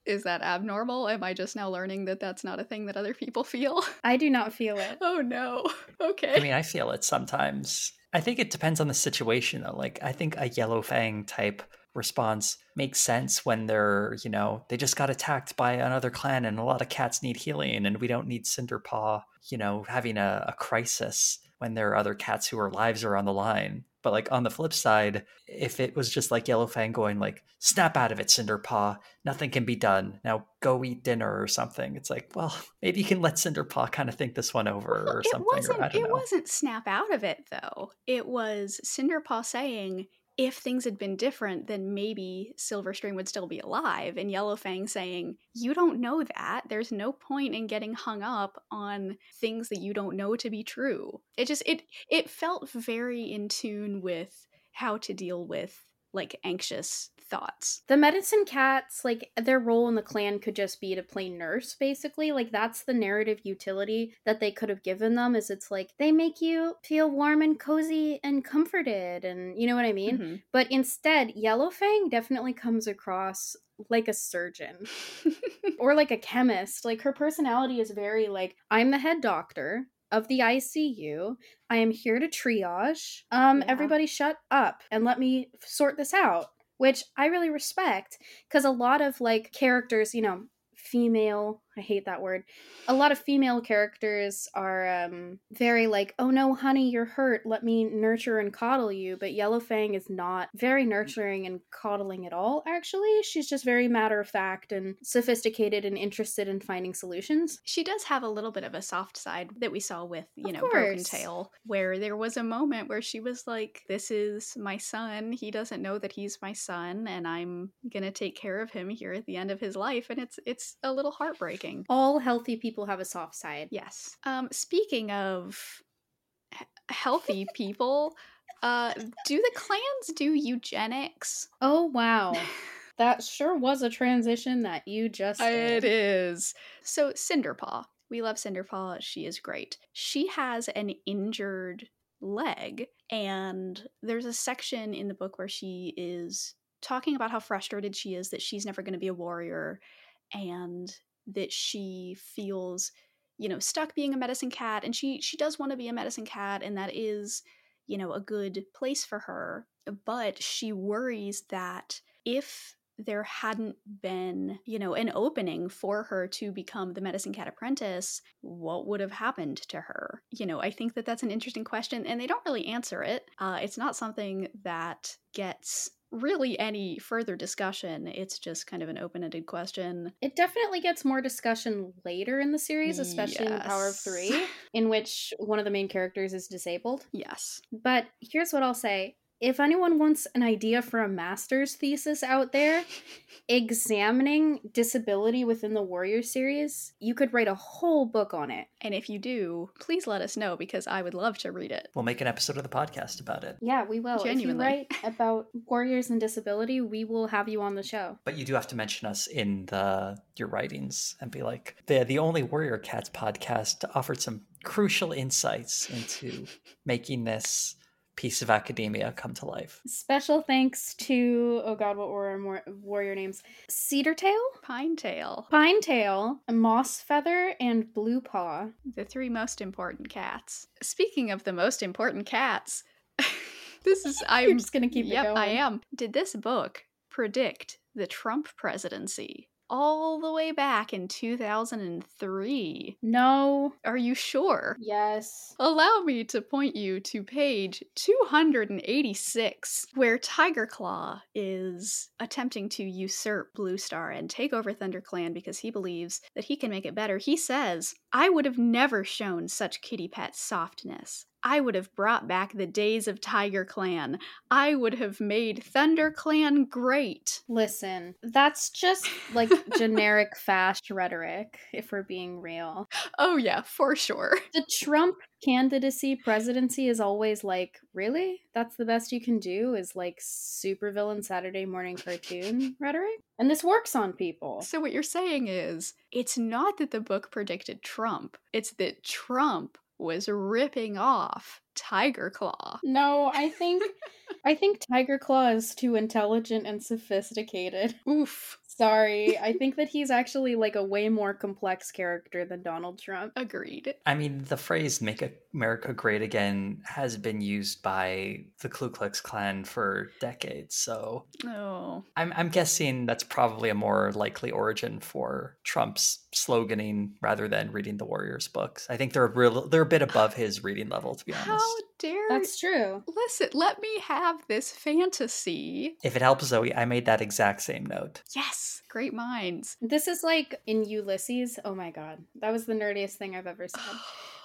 is that abnormal? Am I just now learning that that's not a thing that other people feel? [laughs] I do not feel it. oh no. [laughs] Okay. I mean, I feel it sometimes. I think it depends on the situation, though. Like, I think a yellow fang type response makes sense when they're, you know, they just got attacked by another clan and a lot of cats need healing and we don't need Cinderpaw, you know, having a, a crisis when there are other cats whose lives are on the line. But like on the flip side, if it was just like Yellow Fang going like, snap out of it, Cinderpaw, nothing can be done. Now go eat dinner or something. It's like, well, [laughs] maybe you can let Cinderpaw kind of think this one over Well, or it something. wasn't or I don't it know. wasn't snap out of it though. It was Cinderpaw saying if things had been different, then maybe Silverstream would still be alive. And Yellowfang saying, You don't know that. There's no point in getting hung up on things that you don't know to be true. It just it it felt very in tune with how to deal with like anxious thoughts. The medicine cats, like their role in the clan could just be to play nurse, basically. Like that's the narrative utility that they could have given them. Is it's like they make you feel warm and cozy and comforted, and you know what I mean. Mhm. But instead, Yellowfang definitely comes across like a surgeon [laughs] or like a chemist. Like her personality is very like I'm the head doctor of the ICU. I am here to triage. Um Yeah. everybody shut up and let me sort this out, which I really respect cuz a lot of like characters, you know, female, I hate that word. A lot of female characters are um very like, "Oh no, honey, you're hurt. Let me nurture and coddle you." But Yellowfang is not very nurturing and coddling at all, actually. She's just very matter of fact and sophisticated and interested in finding solutions. She does have a little bit of a soft side that we saw with, you Of know, Broken. Tail, where there was a moment where she was like, This is my son. He doesn't know that he's my son, and I'm gonna take care of him here at the end of his life. And it's it's a little heartbreaking. All healthy people have a soft side. Yes. Um, speaking of h- healthy [laughs] people, uh, do the clans do eugenics? Oh wow. [laughs] That sure was a transition that you just It did. is. So Cinderpaw. We love Cinderpaw. She is great. She has an injured leg, and there's a section in the book where she is talking about how frustrated she is that she's never going to be a warrior and that she feels you know stuck being a medicine cat and she she does want to be a medicine cat and that is you know a good place for her but she worries that if there hadn't been, you know, an opening for her to become the medicine cat apprentice, what would have happened to her? You know, I think that that's an interesting question, and they don't really answer it. Uh, it's not something that gets really any further discussion. It's just kind of an open ended question. It definitely gets more discussion later in the series, especially in Power of Three, in which one of the main characters is disabled. Yes. But here's what I'll say if anyone wants an idea for a master's thesis out there, [laughs] examining disability within the Warrior series, you could write a whole book on it. And if you do, please let us know because I would love to read it. We'll make an episode of the podcast about it. Yeah, we will. Genuinely. If you write about warriors and disability, we will have you on the show. But you do have to mention us in the your writings and be like the the only Warrior Cats podcast offered some crucial insights into [laughs] making this piece of academia come to life. Special thanks to oh god, what were our more warrior names? Cedar Tail, Pinetail, Pine Tail, Moss Feather, and Blue Paw. the three most important cats. Speaking of the most important cats, [laughs] this is [laughs] I'm I'm just gonna keep yep, it going. I am. Did this book predict the Trump presidency all the way back in 2003? No. Are you sure? Yes. Allow me to point you to page 286, where Tiger Claw is attempting to usurp Blue Star and take over ThunderClan because he believes that he can make it better. He says, I would have never shown such kitty pet softness. I would have brought back the days of Tiger Clan. I would have made Thunder Clan great. Listen, that's just like [laughs] generic fast rhetoric, if we're being real. Oh, yeah, for sure. [laughs] The Trump candidacy presidency is always like, really? That's the best you can do is like supervillain Saturday morning cartoon rhetoric? And this works on people. So, what you're saying is, it's not that the book predicted Trump, it's that Trump was ripping off Tiger Claw. No, I think [laughs] I think Tiger Claw is too intelligent and sophisticated. Oof. Sorry, I think that he's actually like a way more complex character than Donald Trump. Agreed. I mean, the phrase "Make America Great Again" has been used by the Ku Klux Klan for decades, so Oh. I'm, I'm guessing that's probably a more likely origin for Trump's sloganing rather than reading the Warriors books. I think they're a real, they're a bit above his reading level, to be honest. How dare That's true. Listen, let me have this fantasy. If it helps, Zoe, I made that exact same note. Yes, great minds. This is like in Ulysses. Oh my god. That was the nerdiest thing I've ever said. [gasps]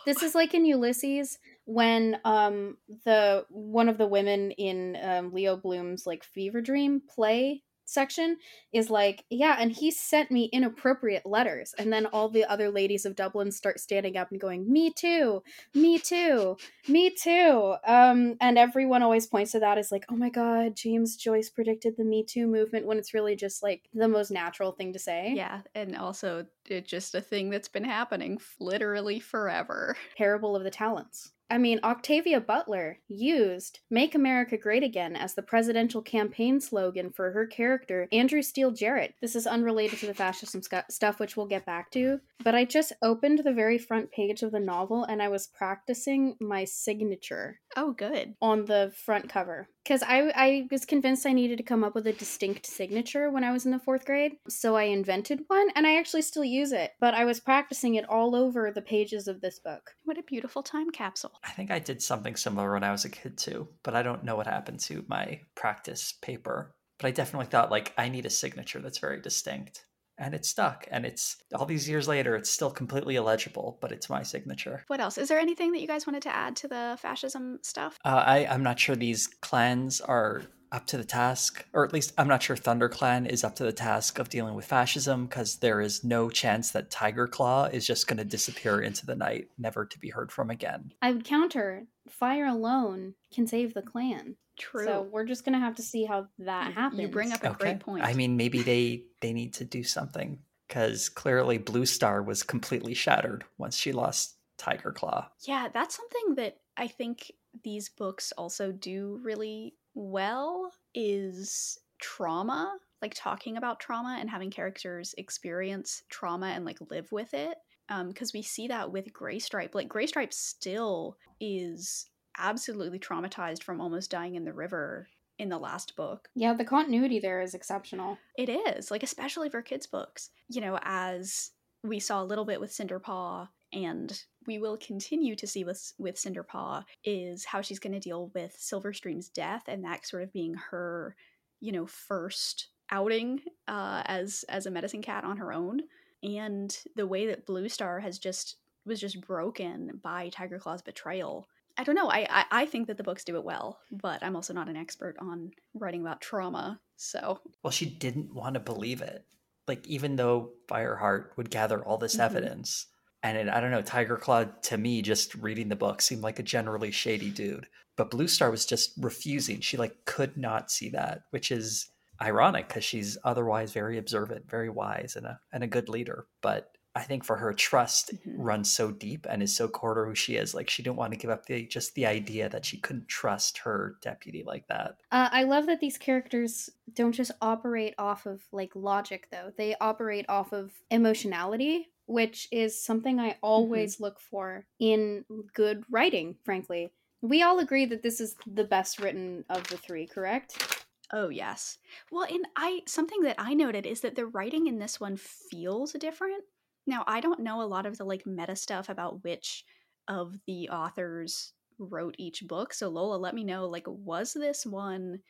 This is like in Ulysses when um the one of the women in um, Leo Bloom's like Fever Dream play section is like, yeah, and he sent me inappropriate letters. And then all the other ladies of Dublin start standing up and going, Me too, me too, me too. Um, and everyone always points to that as like, oh my god, James Joyce predicted the Me Too movement when it's really just like the most natural thing to say. Yeah, and also it's just a thing that's been happening literally forever. Parable of the Talents. I mean, Octavia Butler used Make America Great Again as the presidential campaign slogan for her character, Andrew Steele Jarrett. This is unrelated to the fascism scu- stuff, which we'll get back to. But I just opened the very front page of the novel and I was practicing my signature Oh, good. on the front cover. Because I, I was convinced I needed to come up with a distinct signature when I was in the fourth grade. So I invented one and I actually still use it. But I was practicing it all over the pages of this book. What a beautiful time capsule. I think I did something similar when I was a kid too, but I don't know what happened to my practice paper. But I definitely thought like I need a signature that's very distinct. And it stuck. And it's all these years later, it's still completely illegible, but it's my signature. What else? Is there anything that you guys wanted to add to the fascism stuff? Uh, I, I'm not sure these clans are up to the task, or at least I'm not sure ThunderClan is up to the task of dealing with fascism because there is no chance that Tiger Claw is just going to disappear into the night, never to be heard from again. I would counter fire alone can save the clan. True. So we're just gonna have to see how that You- happens. you bring up a great point. I mean, maybe they they need to do something because clearly Blue Star was completely shattered once she lost Tiger Claw. Yeah, that's something that I think these books also do really well is trauma, like talking about trauma and having characters experience trauma and like live with it. Um, because we see that with Gray Stripe. Like Gray Stripe still is absolutely traumatized from almost dying in the river in the last book. Yeah, the continuity there is exceptional. It is, like especially for kids' books. You know, as we saw a little bit with Cinderpaw, and we will continue to see with with Cinderpaw, is how she's going to deal with Silverstream's death, and that sort of being her, you know, first outing uh, as as a medicine cat on her own, and the way that Blue Star has just was just broken by Tiger Claw's betrayal. I don't know. I, I I think that the books do it well, but I'm also not an expert on writing about trauma. So Well, she didn't want to believe it. Like, even though Fireheart would gather all this Mhm. evidence, and it, I don't know, Tiger Claw to me, just reading the book, seemed like a generally shady dude. But Blue Star was just refusing. She like could not see that, which is ironic because she's otherwise very observant, very wise, and a and a good leader. But I think for her, trust Mhm. runs so deep and is so core to who she is. Like she didn't want to give up the just the idea that she couldn't trust her deputy like that. Uh, I love that these characters don't just operate off of like logic, though. They operate off of emotionality, which is something I mm-hmm. always look for in good writing, frankly. We all agree that this is the best written of the three, correct? Oh yes. Well, and I something that I noted is that the writing in this one feels different. Now, I don't know a lot of the like meta stuff about which of the authors wrote each book. So Lola, let me know like was this one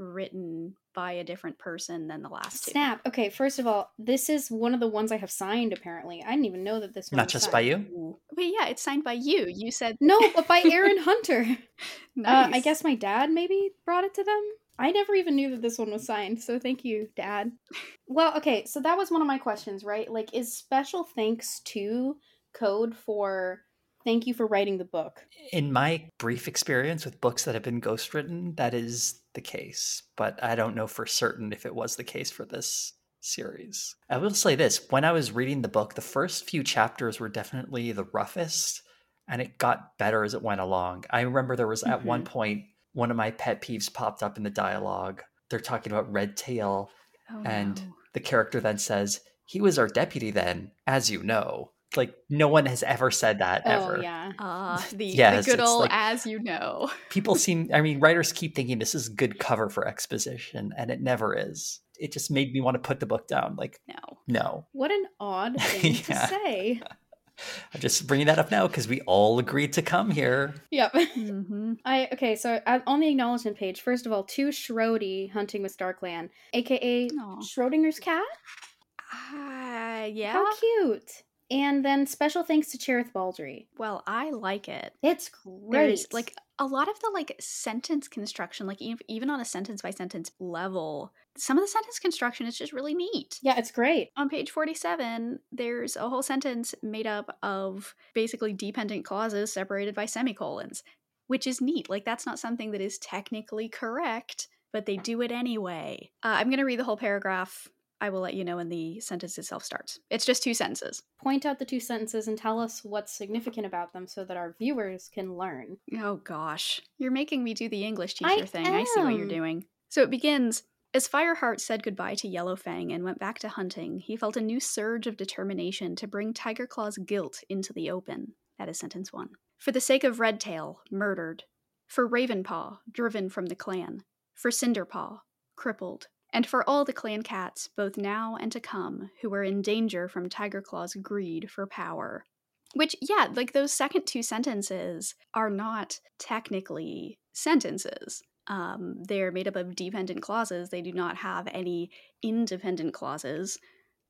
written by a different person than the last two? Snap. Okay, first of all, this is one of the ones I have signed, apparently. I didn't even know that this one Not just signed. by you. Ooh. But yeah, it's signed by you. You said No, [laughs] but by Erin Hunter. nice. [laughs] Uh, I guess my dad maybe brought it to them. I never even knew that this one was signed, so thank you, Dad. [laughs] Well, okay, so that was one of my questions, right? Like, is special thanks to code for thank you for writing the book? in my brief experience with books that have been ghostwritten, that is the case. But I don't know for certain if it was the case for this series. I will say this when I was reading the book, the first few chapters were definitely the roughest, and it got better as it went along. I remember there was at one mm-hmm. point one of my pet peeves popped up in the dialogue. They're talking about Red Tail, Oh, and no. the character then says, He was our deputy then, as you know. Like, no one has ever said that ever. Oh, yeah. Ah, the, Yes, the good old like- as you know. people [laughs] seem i mean writers keep thinking this is good cover for exposition and it never is it just made me want to put the book down like No. no What an odd [laughs] thing Yeah. to say. [laughs] i'm just bringing that up now because we all agreed to come here Yep. hmm I okay, so uh, on the acknowledgement page, first of all, to Schrody hunting with StarClan, aka Aw. Schrodinger's cat. Uh, yeah. How cute! And then special thanks to Cherith Baldry. Well, I like it. It's great. There's like a lot of the like sentence construction, like even on a sentence by sentence level, some of the sentence construction is just really neat. yeah, it's great. On page 47, there's a whole sentence made up of basically dependent clauses separated by semicolons, which is neat. Like, that's not something that is technically correct, but they do it anyway. Uh, I'm going to read the whole paragraph. I will let you know when the sentence itself starts. It's just two sentences. Point out the two sentences and tell us what's significant about them so that our viewers can learn. Oh gosh, you're making me do the English I teacher thing. I see what you're doing. So it begins as Fireheart said goodbye to Yellowfang and went back to hunting. He felt a new surge of determination to bring Tiger Claw's guilt into the open. That is sentence one. For the sake of Redtail, murdered. For Ravenpaw, driven from the clan. For Cinderpaw, crippled. And for all the clan cats, both now and to come, who were in danger from Tiger Claw's greed for power. Which, yeah, like those second two sentences are not technically sentences. Um, they're made up of dependent clauses. They do not have any independent clauses,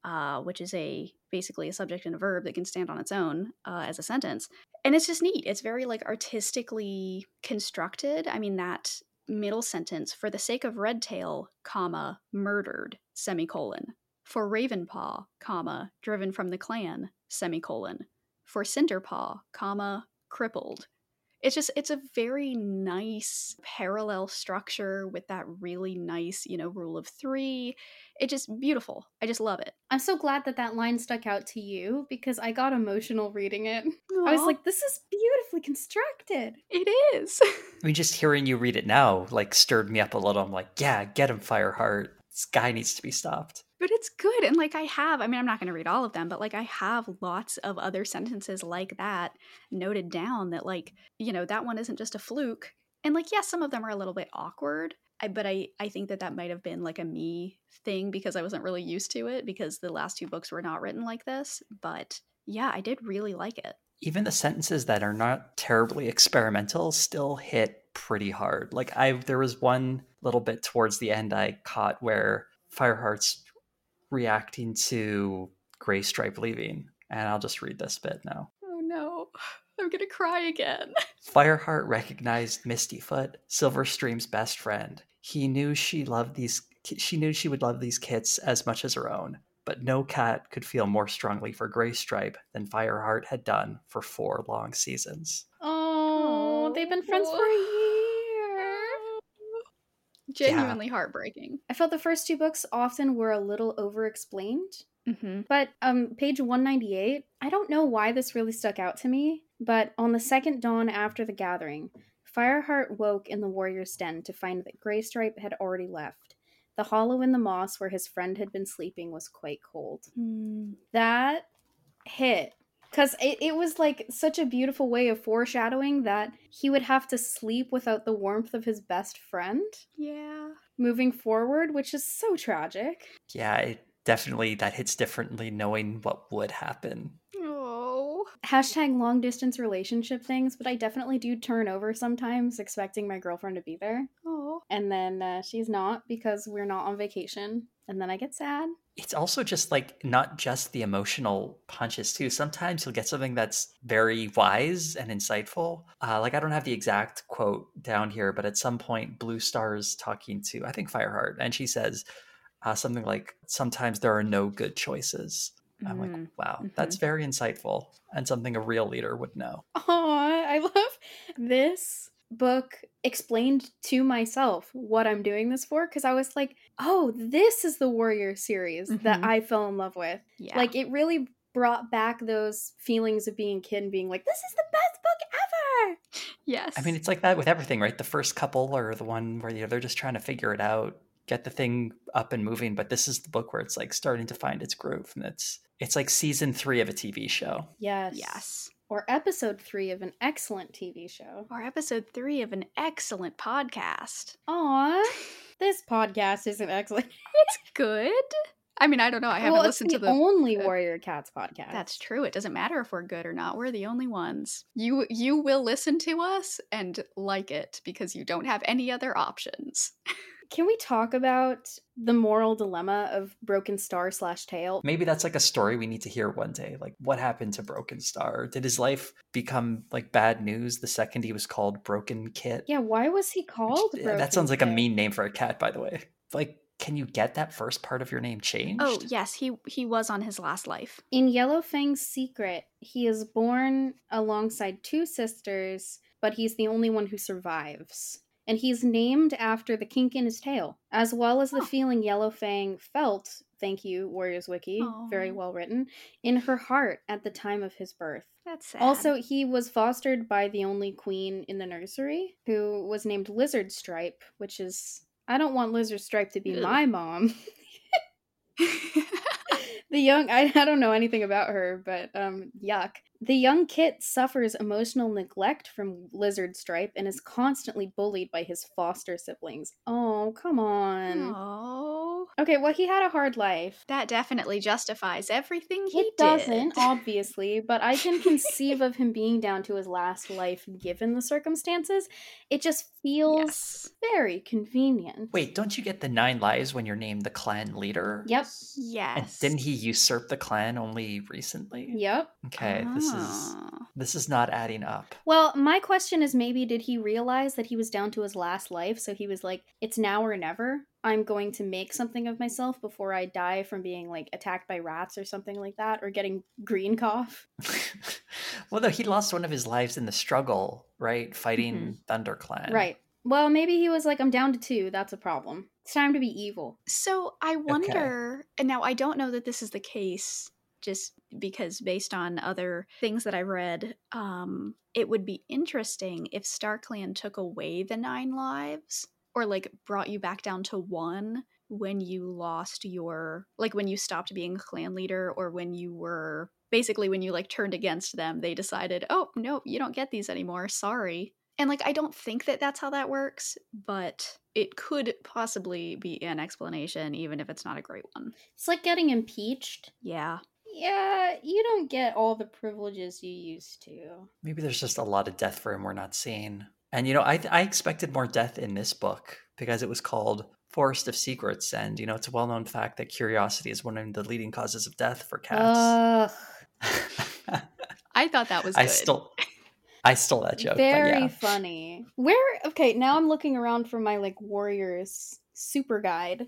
uh, which is a basically a subject and a verb that can stand on its own uh, as a sentence. And it's just neat. It's very like artistically constructed. I mean that middle sentence for the sake of Redtail, comma murdered semicolon. For Ravenpaw, comma driven from the clan semicolon. For Cinderpaw, comma crippled it's just it's a very nice parallel structure with that really nice you know rule of three. It's just beautiful. I just love it. I'm so glad that that line stuck out to you because I got emotional reading it. I was like, this is beautifully constructed. it is. [laughs] I mean just hearing you read it now like stirred me up a little. I'm like yeah get him fireheart. This guy needs to be stopped but it's good and like i have i mean i'm not going to read all of them but like i have lots of other sentences like that noted down that like you know that one isn't just a fluke and like yes some of them are a little bit awkward I, but I, I think that that might have been like a me thing because I wasn't really used to it because the last two books were not written like this. But yeah, I did really like it. even the sentences that are not terribly experimental still hit pretty hard. Like I there was one little bit towards the end I caught where Fireheart's reacting to Gray Stripe leaving. And I'll just read this bit now. Oh no. [sighs] I'm gonna cry again. [laughs] Fireheart recognized Mistyfoot, Silverstream's best friend. He knew she loved these she knew she would love these kits as much as her own, but no cat could feel more strongly for Graystripe than Fireheart had done for four long seasons. Oh, they've been friends for a year. Genuinely heartbreaking. I felt the first two books often were a little over explained. Mm-hmm. But um page 198, I don't know why this really stuck out to me, but on the second dawn after the gathering, Fireheart woke in the warrior's den to find that Graystripe had already left. The hollow in the moss where his friend had been sleeping was quite cold. That hit. Because it, it was like such a beautiful way of foreshadowing that he would have to sleep without the warmth of his best friend Yeah. moving forward, which is so tragic. Yeah, it definitely that hits differently knowing what would happen. Oh. Hashtag long distance relationship things, but I definitely do turn over sometimes expecting my girlfriend to be there. Oh. And then uh, she's not because we're not on vacation. And then I get sad. It's also just like not just the emotional punches too. Sometimes you'll get something that's very wise and insightful. Uh, like I don't have the exact quote down here, but at some point, Blue Star's talking to I think Fireheart, and she says uh, something like, "Sometimes there are no good choices." I'm like, Mhm. wow, that's very insightful and something a real leader would know. Aw, I love this book explained to myself what I'm doing this for because I was like, oh, this is the Warrior series that Mhm. I fell in love with. Yeah. Like, it really brought back those feelings of being a kid and being like, this is the best book ever. yes. I mean, it's like that with everything, right? The first couple or the one where you know they're just trying to figure it out, get the thing up and moving. But this is the book where it's like starting to find its groove, and it's it's like season three of a TV show. Yes. yes. Or episode three of an excellent TV show. Or episode three of an excellent podcast. Aw, [laughs] this podcast isn't excellent. [laughs] It's good. I mean, I don't know. I haven't well, listened it's to the the. only uh, Warrior Cats podcast. That's true. It doesn't matter if we're good or not. We're the only ones. You you will listen to us and like it because you don't have any other options. [laughs] Can we talk about the moral dilemma of Broken Star slash Tail? Maybe that's like a story we need to hear one day. Like, what happened to Broken Star? Did his life become like bad news the second he was called Broken Kit? Yeah, why was he called? yeah, Broken that sounds like a mean name for a cat, by the way. Like, can you get that first part of your name changed? Oh yes, he he was on his last life. In Yellow Fang's secret, he is born alongside two sisters, but he's the only one who survives. And he's named after the kink in his tail, as well as the Huh. feeling Yellowfang felt, thank you, Warriors Wiki, very well written, in her heart at the time of his birth. That's sad. Also, he was fostered by the only queen in the nursery, who was named Lizard Stripe, which is. I don't want Lizard Stripe to be Ugh. my mom. [laughs] [laughs] the young I, I don't know anything about her but um yuck the young kit suffers emotional neglect from lizard stripe and is constantly bullied by his foster siblings oh come on oh, okay well he had a hard life that definitely justifies everything he it did. doesn't obviously but i can conceive [laughs] of him being down to his last life given the circumstances it just feels Yes. very convenient Wait, don't you get the nine lives when you're named the clan leader? yep And Yes. didn't he usurp the clan only recently? yep Okay, this is this is not adding up. Well, my question is maybe did he realize that he was down to his last life? So he was like, it's now or never. I'm going to make something of myself before I die from being like attacked by rats or something like that or getting green cough. [laughs] well, though he lost one of his lives in the struggle, right? Fighting mm-hmm. ThunderClan. Right. Well, maybe he was like, I'm down to two. That's a problem. It's time to be evil. So I wonder, and now I don't know that this is the case just because based on other things that I've read, um, it would be interesting if StarClan took away the nine lives or like brought you back down to one when you lost your like when you stopped being a clan leader or when you were basically when you like turned against them they decided oh no you don't get these anymore sorry. And like i don't think that that's how that works but it could possibly be an explanation even if it's not a great one. It's like getting impeached. yeah Yeah, you don't get all the privileges you used to. Maybe there's just a lot of death for him we're not seeing. And you know, I I expected more death in this book because it was called Forest of Secrets, and you know, it's a well-known fact that curiosity is one of the leading causes of death for cats. Ugh. [laughs] i thought that was I good still I stole that joke. Very but yeah. funny. Where okay, now I'm looking around for my like warriors super guide.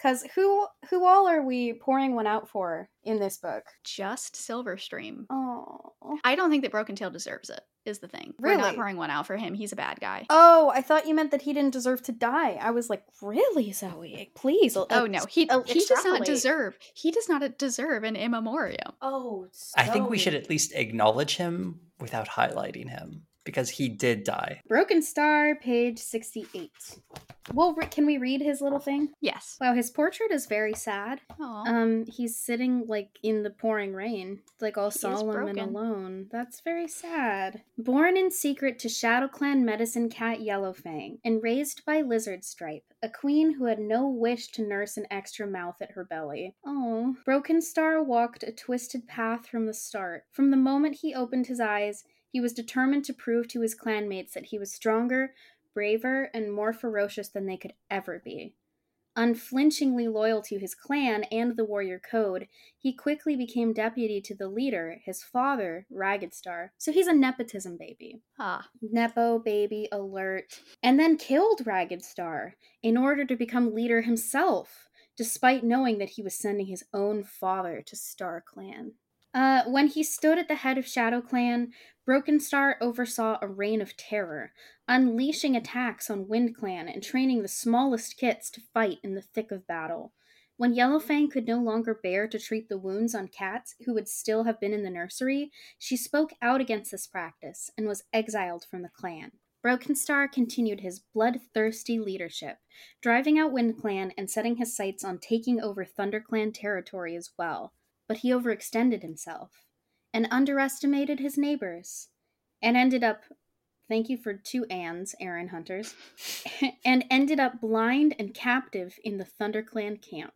Cause who who all are we pouring one out for in this book? Just Silverstream. Oh. I don't think that Broken Tail deserves it. Is the thing. We're not pouring one out for him. He's a bad guy. Oh, I thought you meant that he didn't deserve to die. I was like, really, Zoe? Please. uh, Oh no, he uh, he does not deserve. He does not deserve an in memoriam. Oh, I think we should at least acknowledge him without highlighting him because he did die. Broken Star, page 68. Well, can we read his little thing? Yes. Wow, his portrait is very sad. Aw. Um, he's sitting like in the pouring rain, like all He solemn and alone. That's very sad. Born in secret to Shadow Clan medicine cat Yellowfang, and raised by Lizard Stripe, a queen who had no wish to nurse an extra mouth at her belly. Oh, Broken Star walked a twisted path from the start. From the moment he opened his eyes, he was determined to prove to his clanmates that he was stronger, braver, and more ferocious than they could ever be. Unflinchingly loyal to his clan and the warrior code, he quickly became deputy to the leader, his father, Ragged Star. So he's a nepotism baby. ah. Nepo baby alert. And then killed Ragged Star in order to become leader himself, despite knowing that he was sending his own father to Star Clan. Uh, when he stood at the head of Shadow Clan, Broken Star oversaw a reign of terror, unleashing attacks on Wind Clan and training the smallest kits to fight in the thick of battle. When Yellowfang could no longer bear to treat the wounds on cats who would still have been in the nursery, she spoke out against this practice and was exiled from the clan. Broken Star continued his bloodthirsty leadership, driving out Wind Clan and setting his sights on taking over ThunderClan territory as well. But he overextended himself and underestimated his neighbors, and ended up thank you for two ands, Erin Hunters, [laughs] and ended up blind and captive in the ThunderClan camp.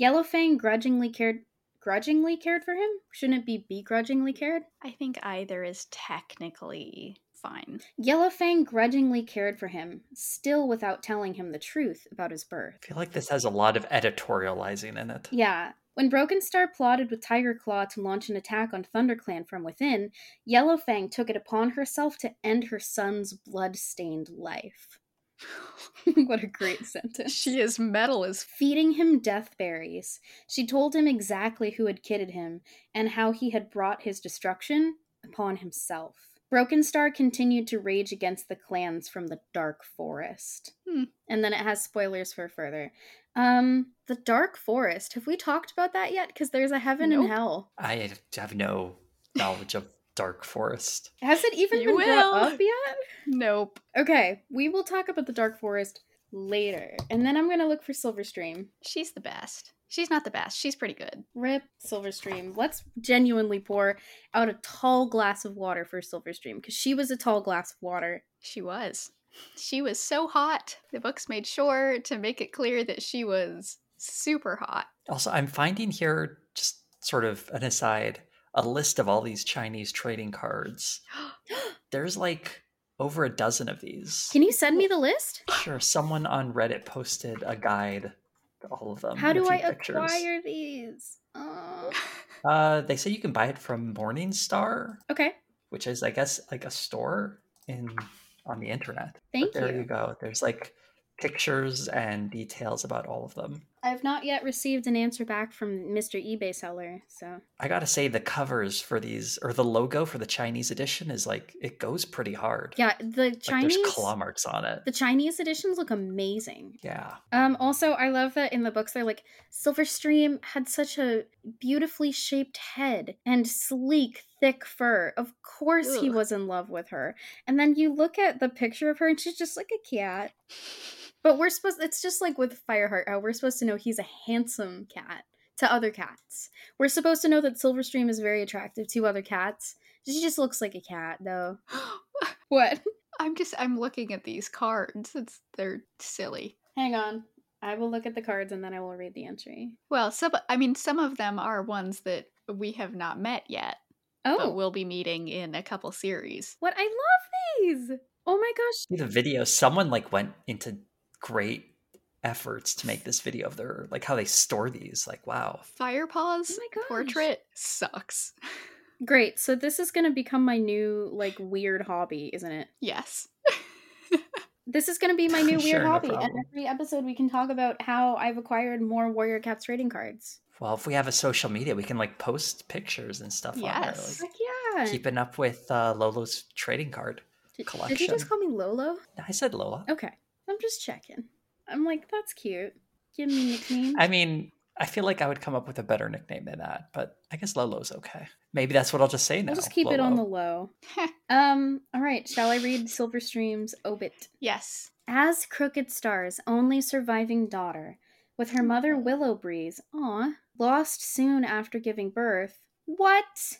Yellowfang grudgingly cared grudgingly cared for him? Shouldn't it be begrudgingly cared? I think either is technically fine. Yellowfang grudgingly cared for him, still without telling him the truth about his birth. I feel like this has a lot of editorializing in it. Yeah. When Broken Star plotted with Tiger Claw to launch an attack on ThunderClan from within, Yellowfang took it upon herself to end her son's blood-stained life. [laughs] what a great sentence. She is metal as feeding him death berries. She told him exactly who had kidded him and how he had brought his destruction upon himself. Broken Star continued to rage against the clans from the Dark Forest. Hmm. And then it has spoilers for further. Um, the Dark Forest. Have we talked about that yet? Because there's a heaven and hell. I have no knowledge of Dark Forest. Has it even You been brought up yet? Nope. Okay, we will talk about the Dark Forest later. And then I'm gonna look for Silverstream. She's the best. She's not the best. She's pretty good. Rip Silverstream. Let's genuinely pour out a tall glass of water for Silverstream because she was a tall glass of water. She was. She was so hot. The books made sure to make it clear that she was super hot. Also, I'm finding here, just sort of an aside, a list of all these Chinese trading cards. [gasps] There's like over a dozen of these. Can you send me the list? Sure, someone on Reddit posted a guide to all of them. How do I pictures. acquire these? Oh. Uh, they say you can buy it from Morningstar, Okay, which is, I guess, like a store in on the internet. thank but there you. you go. There's like pictures and details about all of them. I've not yet received an answer back from Mr. eBay seller, so I gotta say, the covers for these, or the logo for the Chinese edition, is like it goes pretty hard. yeah, the like Chinese there's claw marks on it. the Chinese editions look amazing. Yeah, Um, also, I love that in the books they're like Silverstream had such a beautifully shaped head and sleek, thick fur. Of course, he was in love with her. And then you look at the picture of her, and she's just like a cat. [laughs] But we're supposed. It's just like with Fireheart, how we're supposed to know he's a handsome cat to other cats. We're supposed to know that Silverstream is very attractive to other cats. She just looks like a cat, though. [gasps] What? I'm just I'm looking at these cards. It's they're silly. Hang on. I will look at the cards and then I will read the entry. Well, some I mean some of them are ones that we have not met yet, Oh, but we'll be meeting in a couple series. What I love these. Oh my gosh. see the video. Someone like went into great efforts to make this video of their like how they store these. Like, wow, Firepaw's Oh my portrait sucks. Great. So this is going to become my new like weird hobby, isn't it? Yes. [laughs] This is going to be my [laughs] new weird Sure, no hobby. and every episode we can talk about how I've acquired more Warrior Cats trading cards. Well, if we have a social media, we can like post pictures and stuff Yes. on Heck there. yeah. Like, keeping up with uh, Lolo's trading card. Did- Did you just call me Lolo? I said Lola. Okay. I'm just checking. I'm like, that's cute. Give me a nickname. I mean, I feel like I would come up with a better nickname than that, but I guess Lolo's okay. Maybe that's what I'll just say now. I'll just keep it on the low. [laughs] Um, all right, shall I read Silverstream's obit? yes. As Crooked Star's only surviving daughter, with her mother Willow Breeze, aw, lost soon after giving birth. What?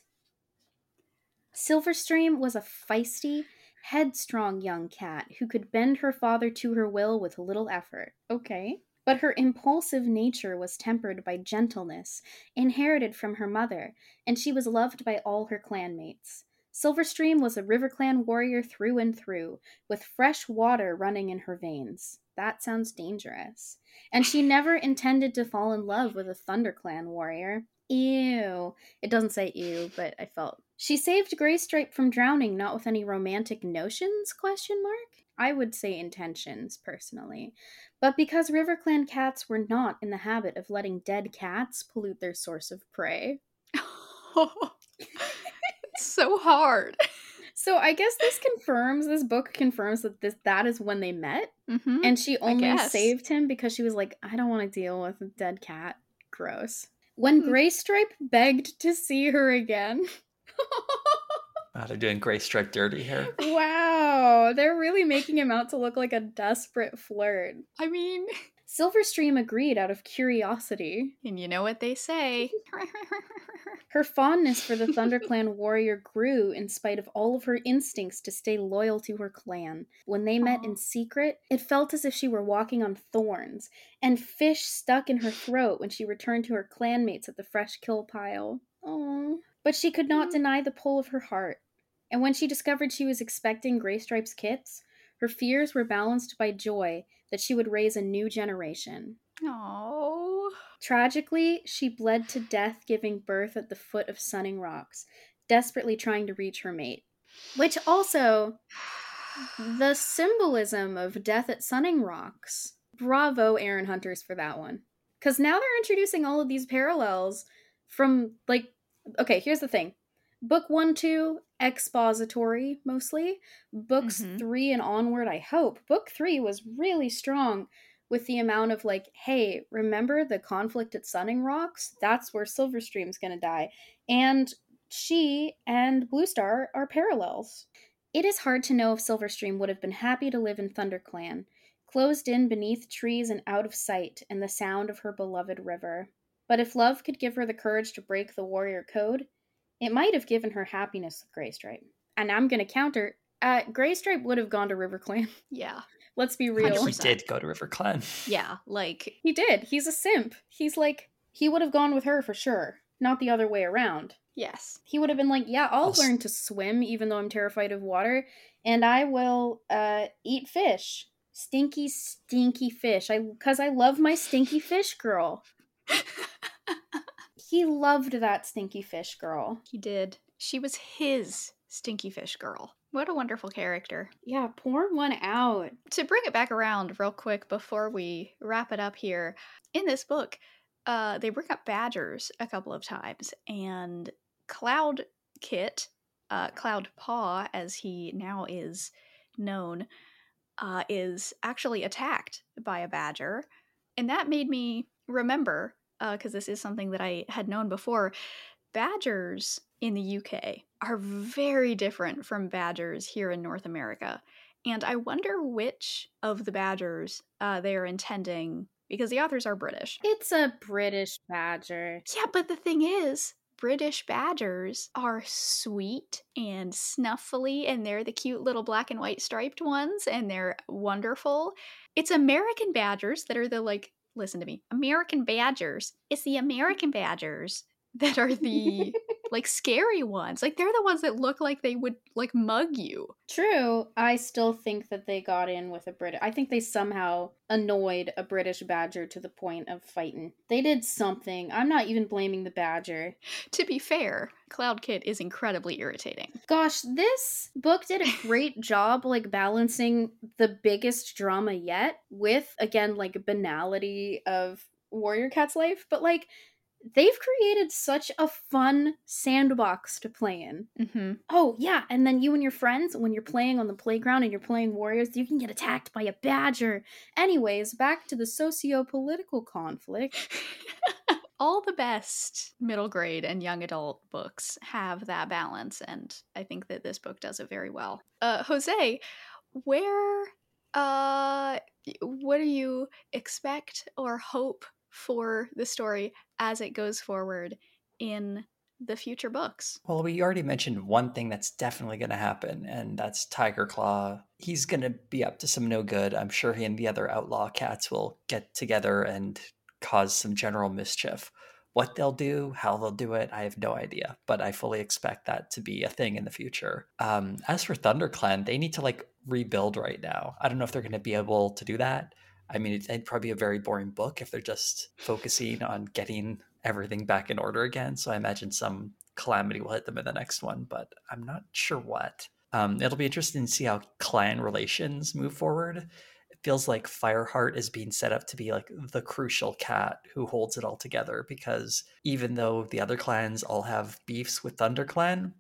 Silverstream was a feisty, headstrong young cat who could bend her father to her will with little effort. Okay. But her impulsive nature was tempered by gentleness, inherited from her mother, and she was loved by all her clanmates. Silverstream was a RiverClan warrior through and through, with fresh water running in her veins. That sounds dangerous. And she never intended to fall in love with a ThunderClan warrior. Ew. It doesn't say ew, but I felt. She saved Greystripe from drowning, not with any romantic notions? Question mark. I would say intentions, personally. But because RiverClan cats were not in the habit of letting dead cats pollute their source of prey. it's [laughs] so hard. So I guess this confirms this book confirms that this that is when they met. Mm-hmm. And she only saved him because she was like, I don't want to deal with a dead cat. Gross. When Hmm. Greystripe begged to see her again. [laughs] Oh, they're doing Gray Stripe dirty here. wow, they're really making him out to look like a desperate flirt. I mean, Silverstream agreed out of curiosity. and you know what they say. [laughs] Her fondness for the ThunderClan warrior grew in spite of all of her instincts to stay loyal to her clan. When they met Aw. in secret, it felt as if she were walking on thorns, and fish stuck in her throat when she returned to her clanmates at the fresh kill pile. Oh. But she could not Mm. deny the pull of her heart. And when she discovered she was expecting Graystripe's kits, her fears were balanced by joy that she would raise a new generation. Oh. Tragically, she bled to death giving birth at the foot of Sunning Rocks, desperately trying to reach her mate. Which also, [sighs] the symbolism of death at Sunning Rocks. Bravo, Erin Hunters, for that one. Because now they're introducing all of these parallels from, like, okay, here's the thing. Book one, two, expository mostly. Books Mhm. three and onward, I hope. Book three was really strong with the amount of like, hey, remember the conflict at Sunning Rocks? That's where Silverstream's gonna die. And she and Blue Star are parallels. It is hard to know if Silverstream would have been happy to live in ThunderClan, closed in beneath trees and out of sight and the sound of her beloved river. But if love could give her the courage to break the warrior code, it might have given her happiness with Greystripe. And I'm gonna counter. Uh, Greystripe would have gone to RiverClan. [laughs] Yeah. Let's be real. He 100%. did go to River Clan. Yeah. Like, He did. He's a simp. He's like, he would have gone with her for sure, not the other way around. yes. He would have been like, yeah, I'll Also- learn to swim even though I'm terrified of water, and I will uh, eat fish. Stinky, stinky fish. I because I love my stinky fish girl. [laughs] He loved that stinky fish girl. He did. She was his stinky fish girl. What a wonderful character. Yeah, pour one out. To bring it back around real quick before we wrap it up here, in this book, uh, they bring up badgers a couple of times, and Cloud Kit, uh, Cloud Paw, as he now is known, uh, is actually attacked by a badger. And that made me remember, because this is something that I had known before, badgers in the UK are very different from badgers here in North America. And I wonder which of the badgers uh, they are intending, because the authors are British. It's a British badger. Yeah, but the thing is, British badgers are sweet and snuffly, and they're the cute little black and white striped ones, and they're wonderful. It's American badgers that are the like, listen to me, American badgers. It's the American badgers that are [laughs] the like scary ones. Like they're the ones that look like they would like mug you. True, I still think that they got in with a British. I think they somehow annoyed a British badger to the point of fighting. They did something. I'm not even blaming the badger. To be fair, Cloud Kit is incredibly irritating. Gosh, this book did a great job like balancing the biggest drama yet with again like banality of Warrior Cat's life, but like they've created such a fun sandbox to play in. Mm-hmm. Oh, yeah. And then you and your friends, when you're playing on the playground and you're playing Warriors, you can get attacked by a badger. Anyways, back to the socio political conflict. [laughs] All the best middle grade and young adult books have that balance, and I think that this book does it very well. Uh, Jose, where, uh, what do you expect or hope for the story as it goes forward in the future books. Well, we already mentioned one thing that's definitely going to happen, and that's Tiger Claw. He's going to be up to some no good. I'm sure he and the other outlaw cats will get together and cause some general mischief. What they'll do, how they'll do it, I have no idea, but I fully expect that to be a thing in the future. Um, as for ThunderClan, they need to like rebuild right now. I don't know if they're going to be able to do that. I mean, it'd probably be a very boring book if they're just focusing on getting everything back in order again. So I imagine some calamity will hit them in the next one, but I'm not sure what. Um, it'll be interesting to see how clan relations move forward. It feels like Fireheart is being set up to be like the crucial cat who holds it all together because even though the other clans all have beefs with ThunderClan,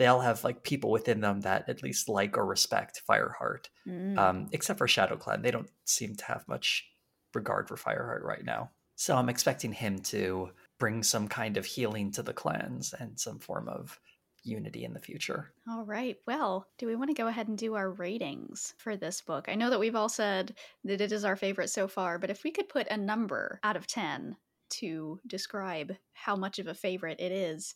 they all have like people within them that at least like or respect Fireheart. Mm. Um, except for Shadow Clan. they don't seem to have much regard for Fireheart right now. So I'm expecting him to bring some kind of healing to the clans and some form of unity in the future. All right. Well, do we want to go ahead and do our ratings for this book? I know that we've all said that it is our favorite so far, but if we could put a number out of 10 to describe how much of a favorite it is,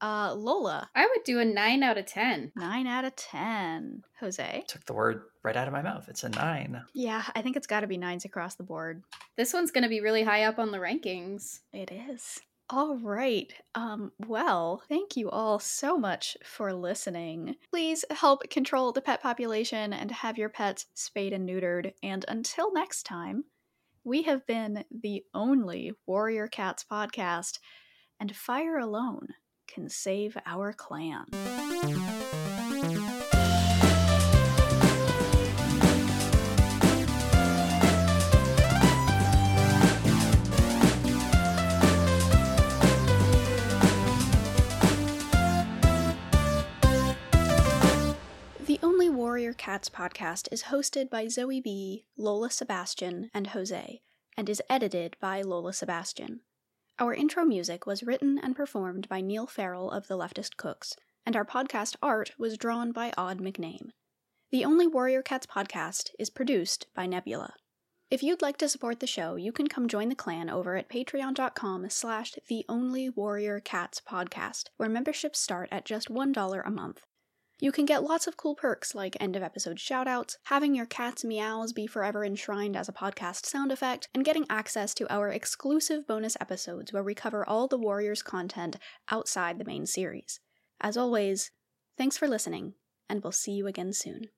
uh, Lola. I would do a 9 out of 10. 9 out of 10. Jose. Took the word right out of my mouth. It's a 9. Yeah, I think it's got to be 9s across the board. This one's going to be really high up on the rankings. It is. All right. Um, well, thank you all so much for listening. Please help control the pet population and have your pets spayed and neutered. And until next time, we have been the only Warrior Cats podcast, and Fire Alone can save our clan. The Only Warrior Cats podcast is hosted by Zoe B., Lola Sebastian, and Jose, and is edited by Lola Sebastian. Our intro music was written and performed by Neil Farrell of the Leftist Cooks, and our podcast art was drawn by Odd McName. The Only Warrior Cats podcast is produced by Nebula. If you'd like to support the show, you can come join the clan over at patreon.com slash the only warrior cats podcast, where memberships start at just $1 a month. You can get lots of cool perks like end of episode shoutouts, having your cat's meows be forever enshrined as a podcast sound effect, and getting access to our exclusive bonus episodes where we cover all the Warriors content outside the main series. As always, thanks for listening, and we'll see you again soon.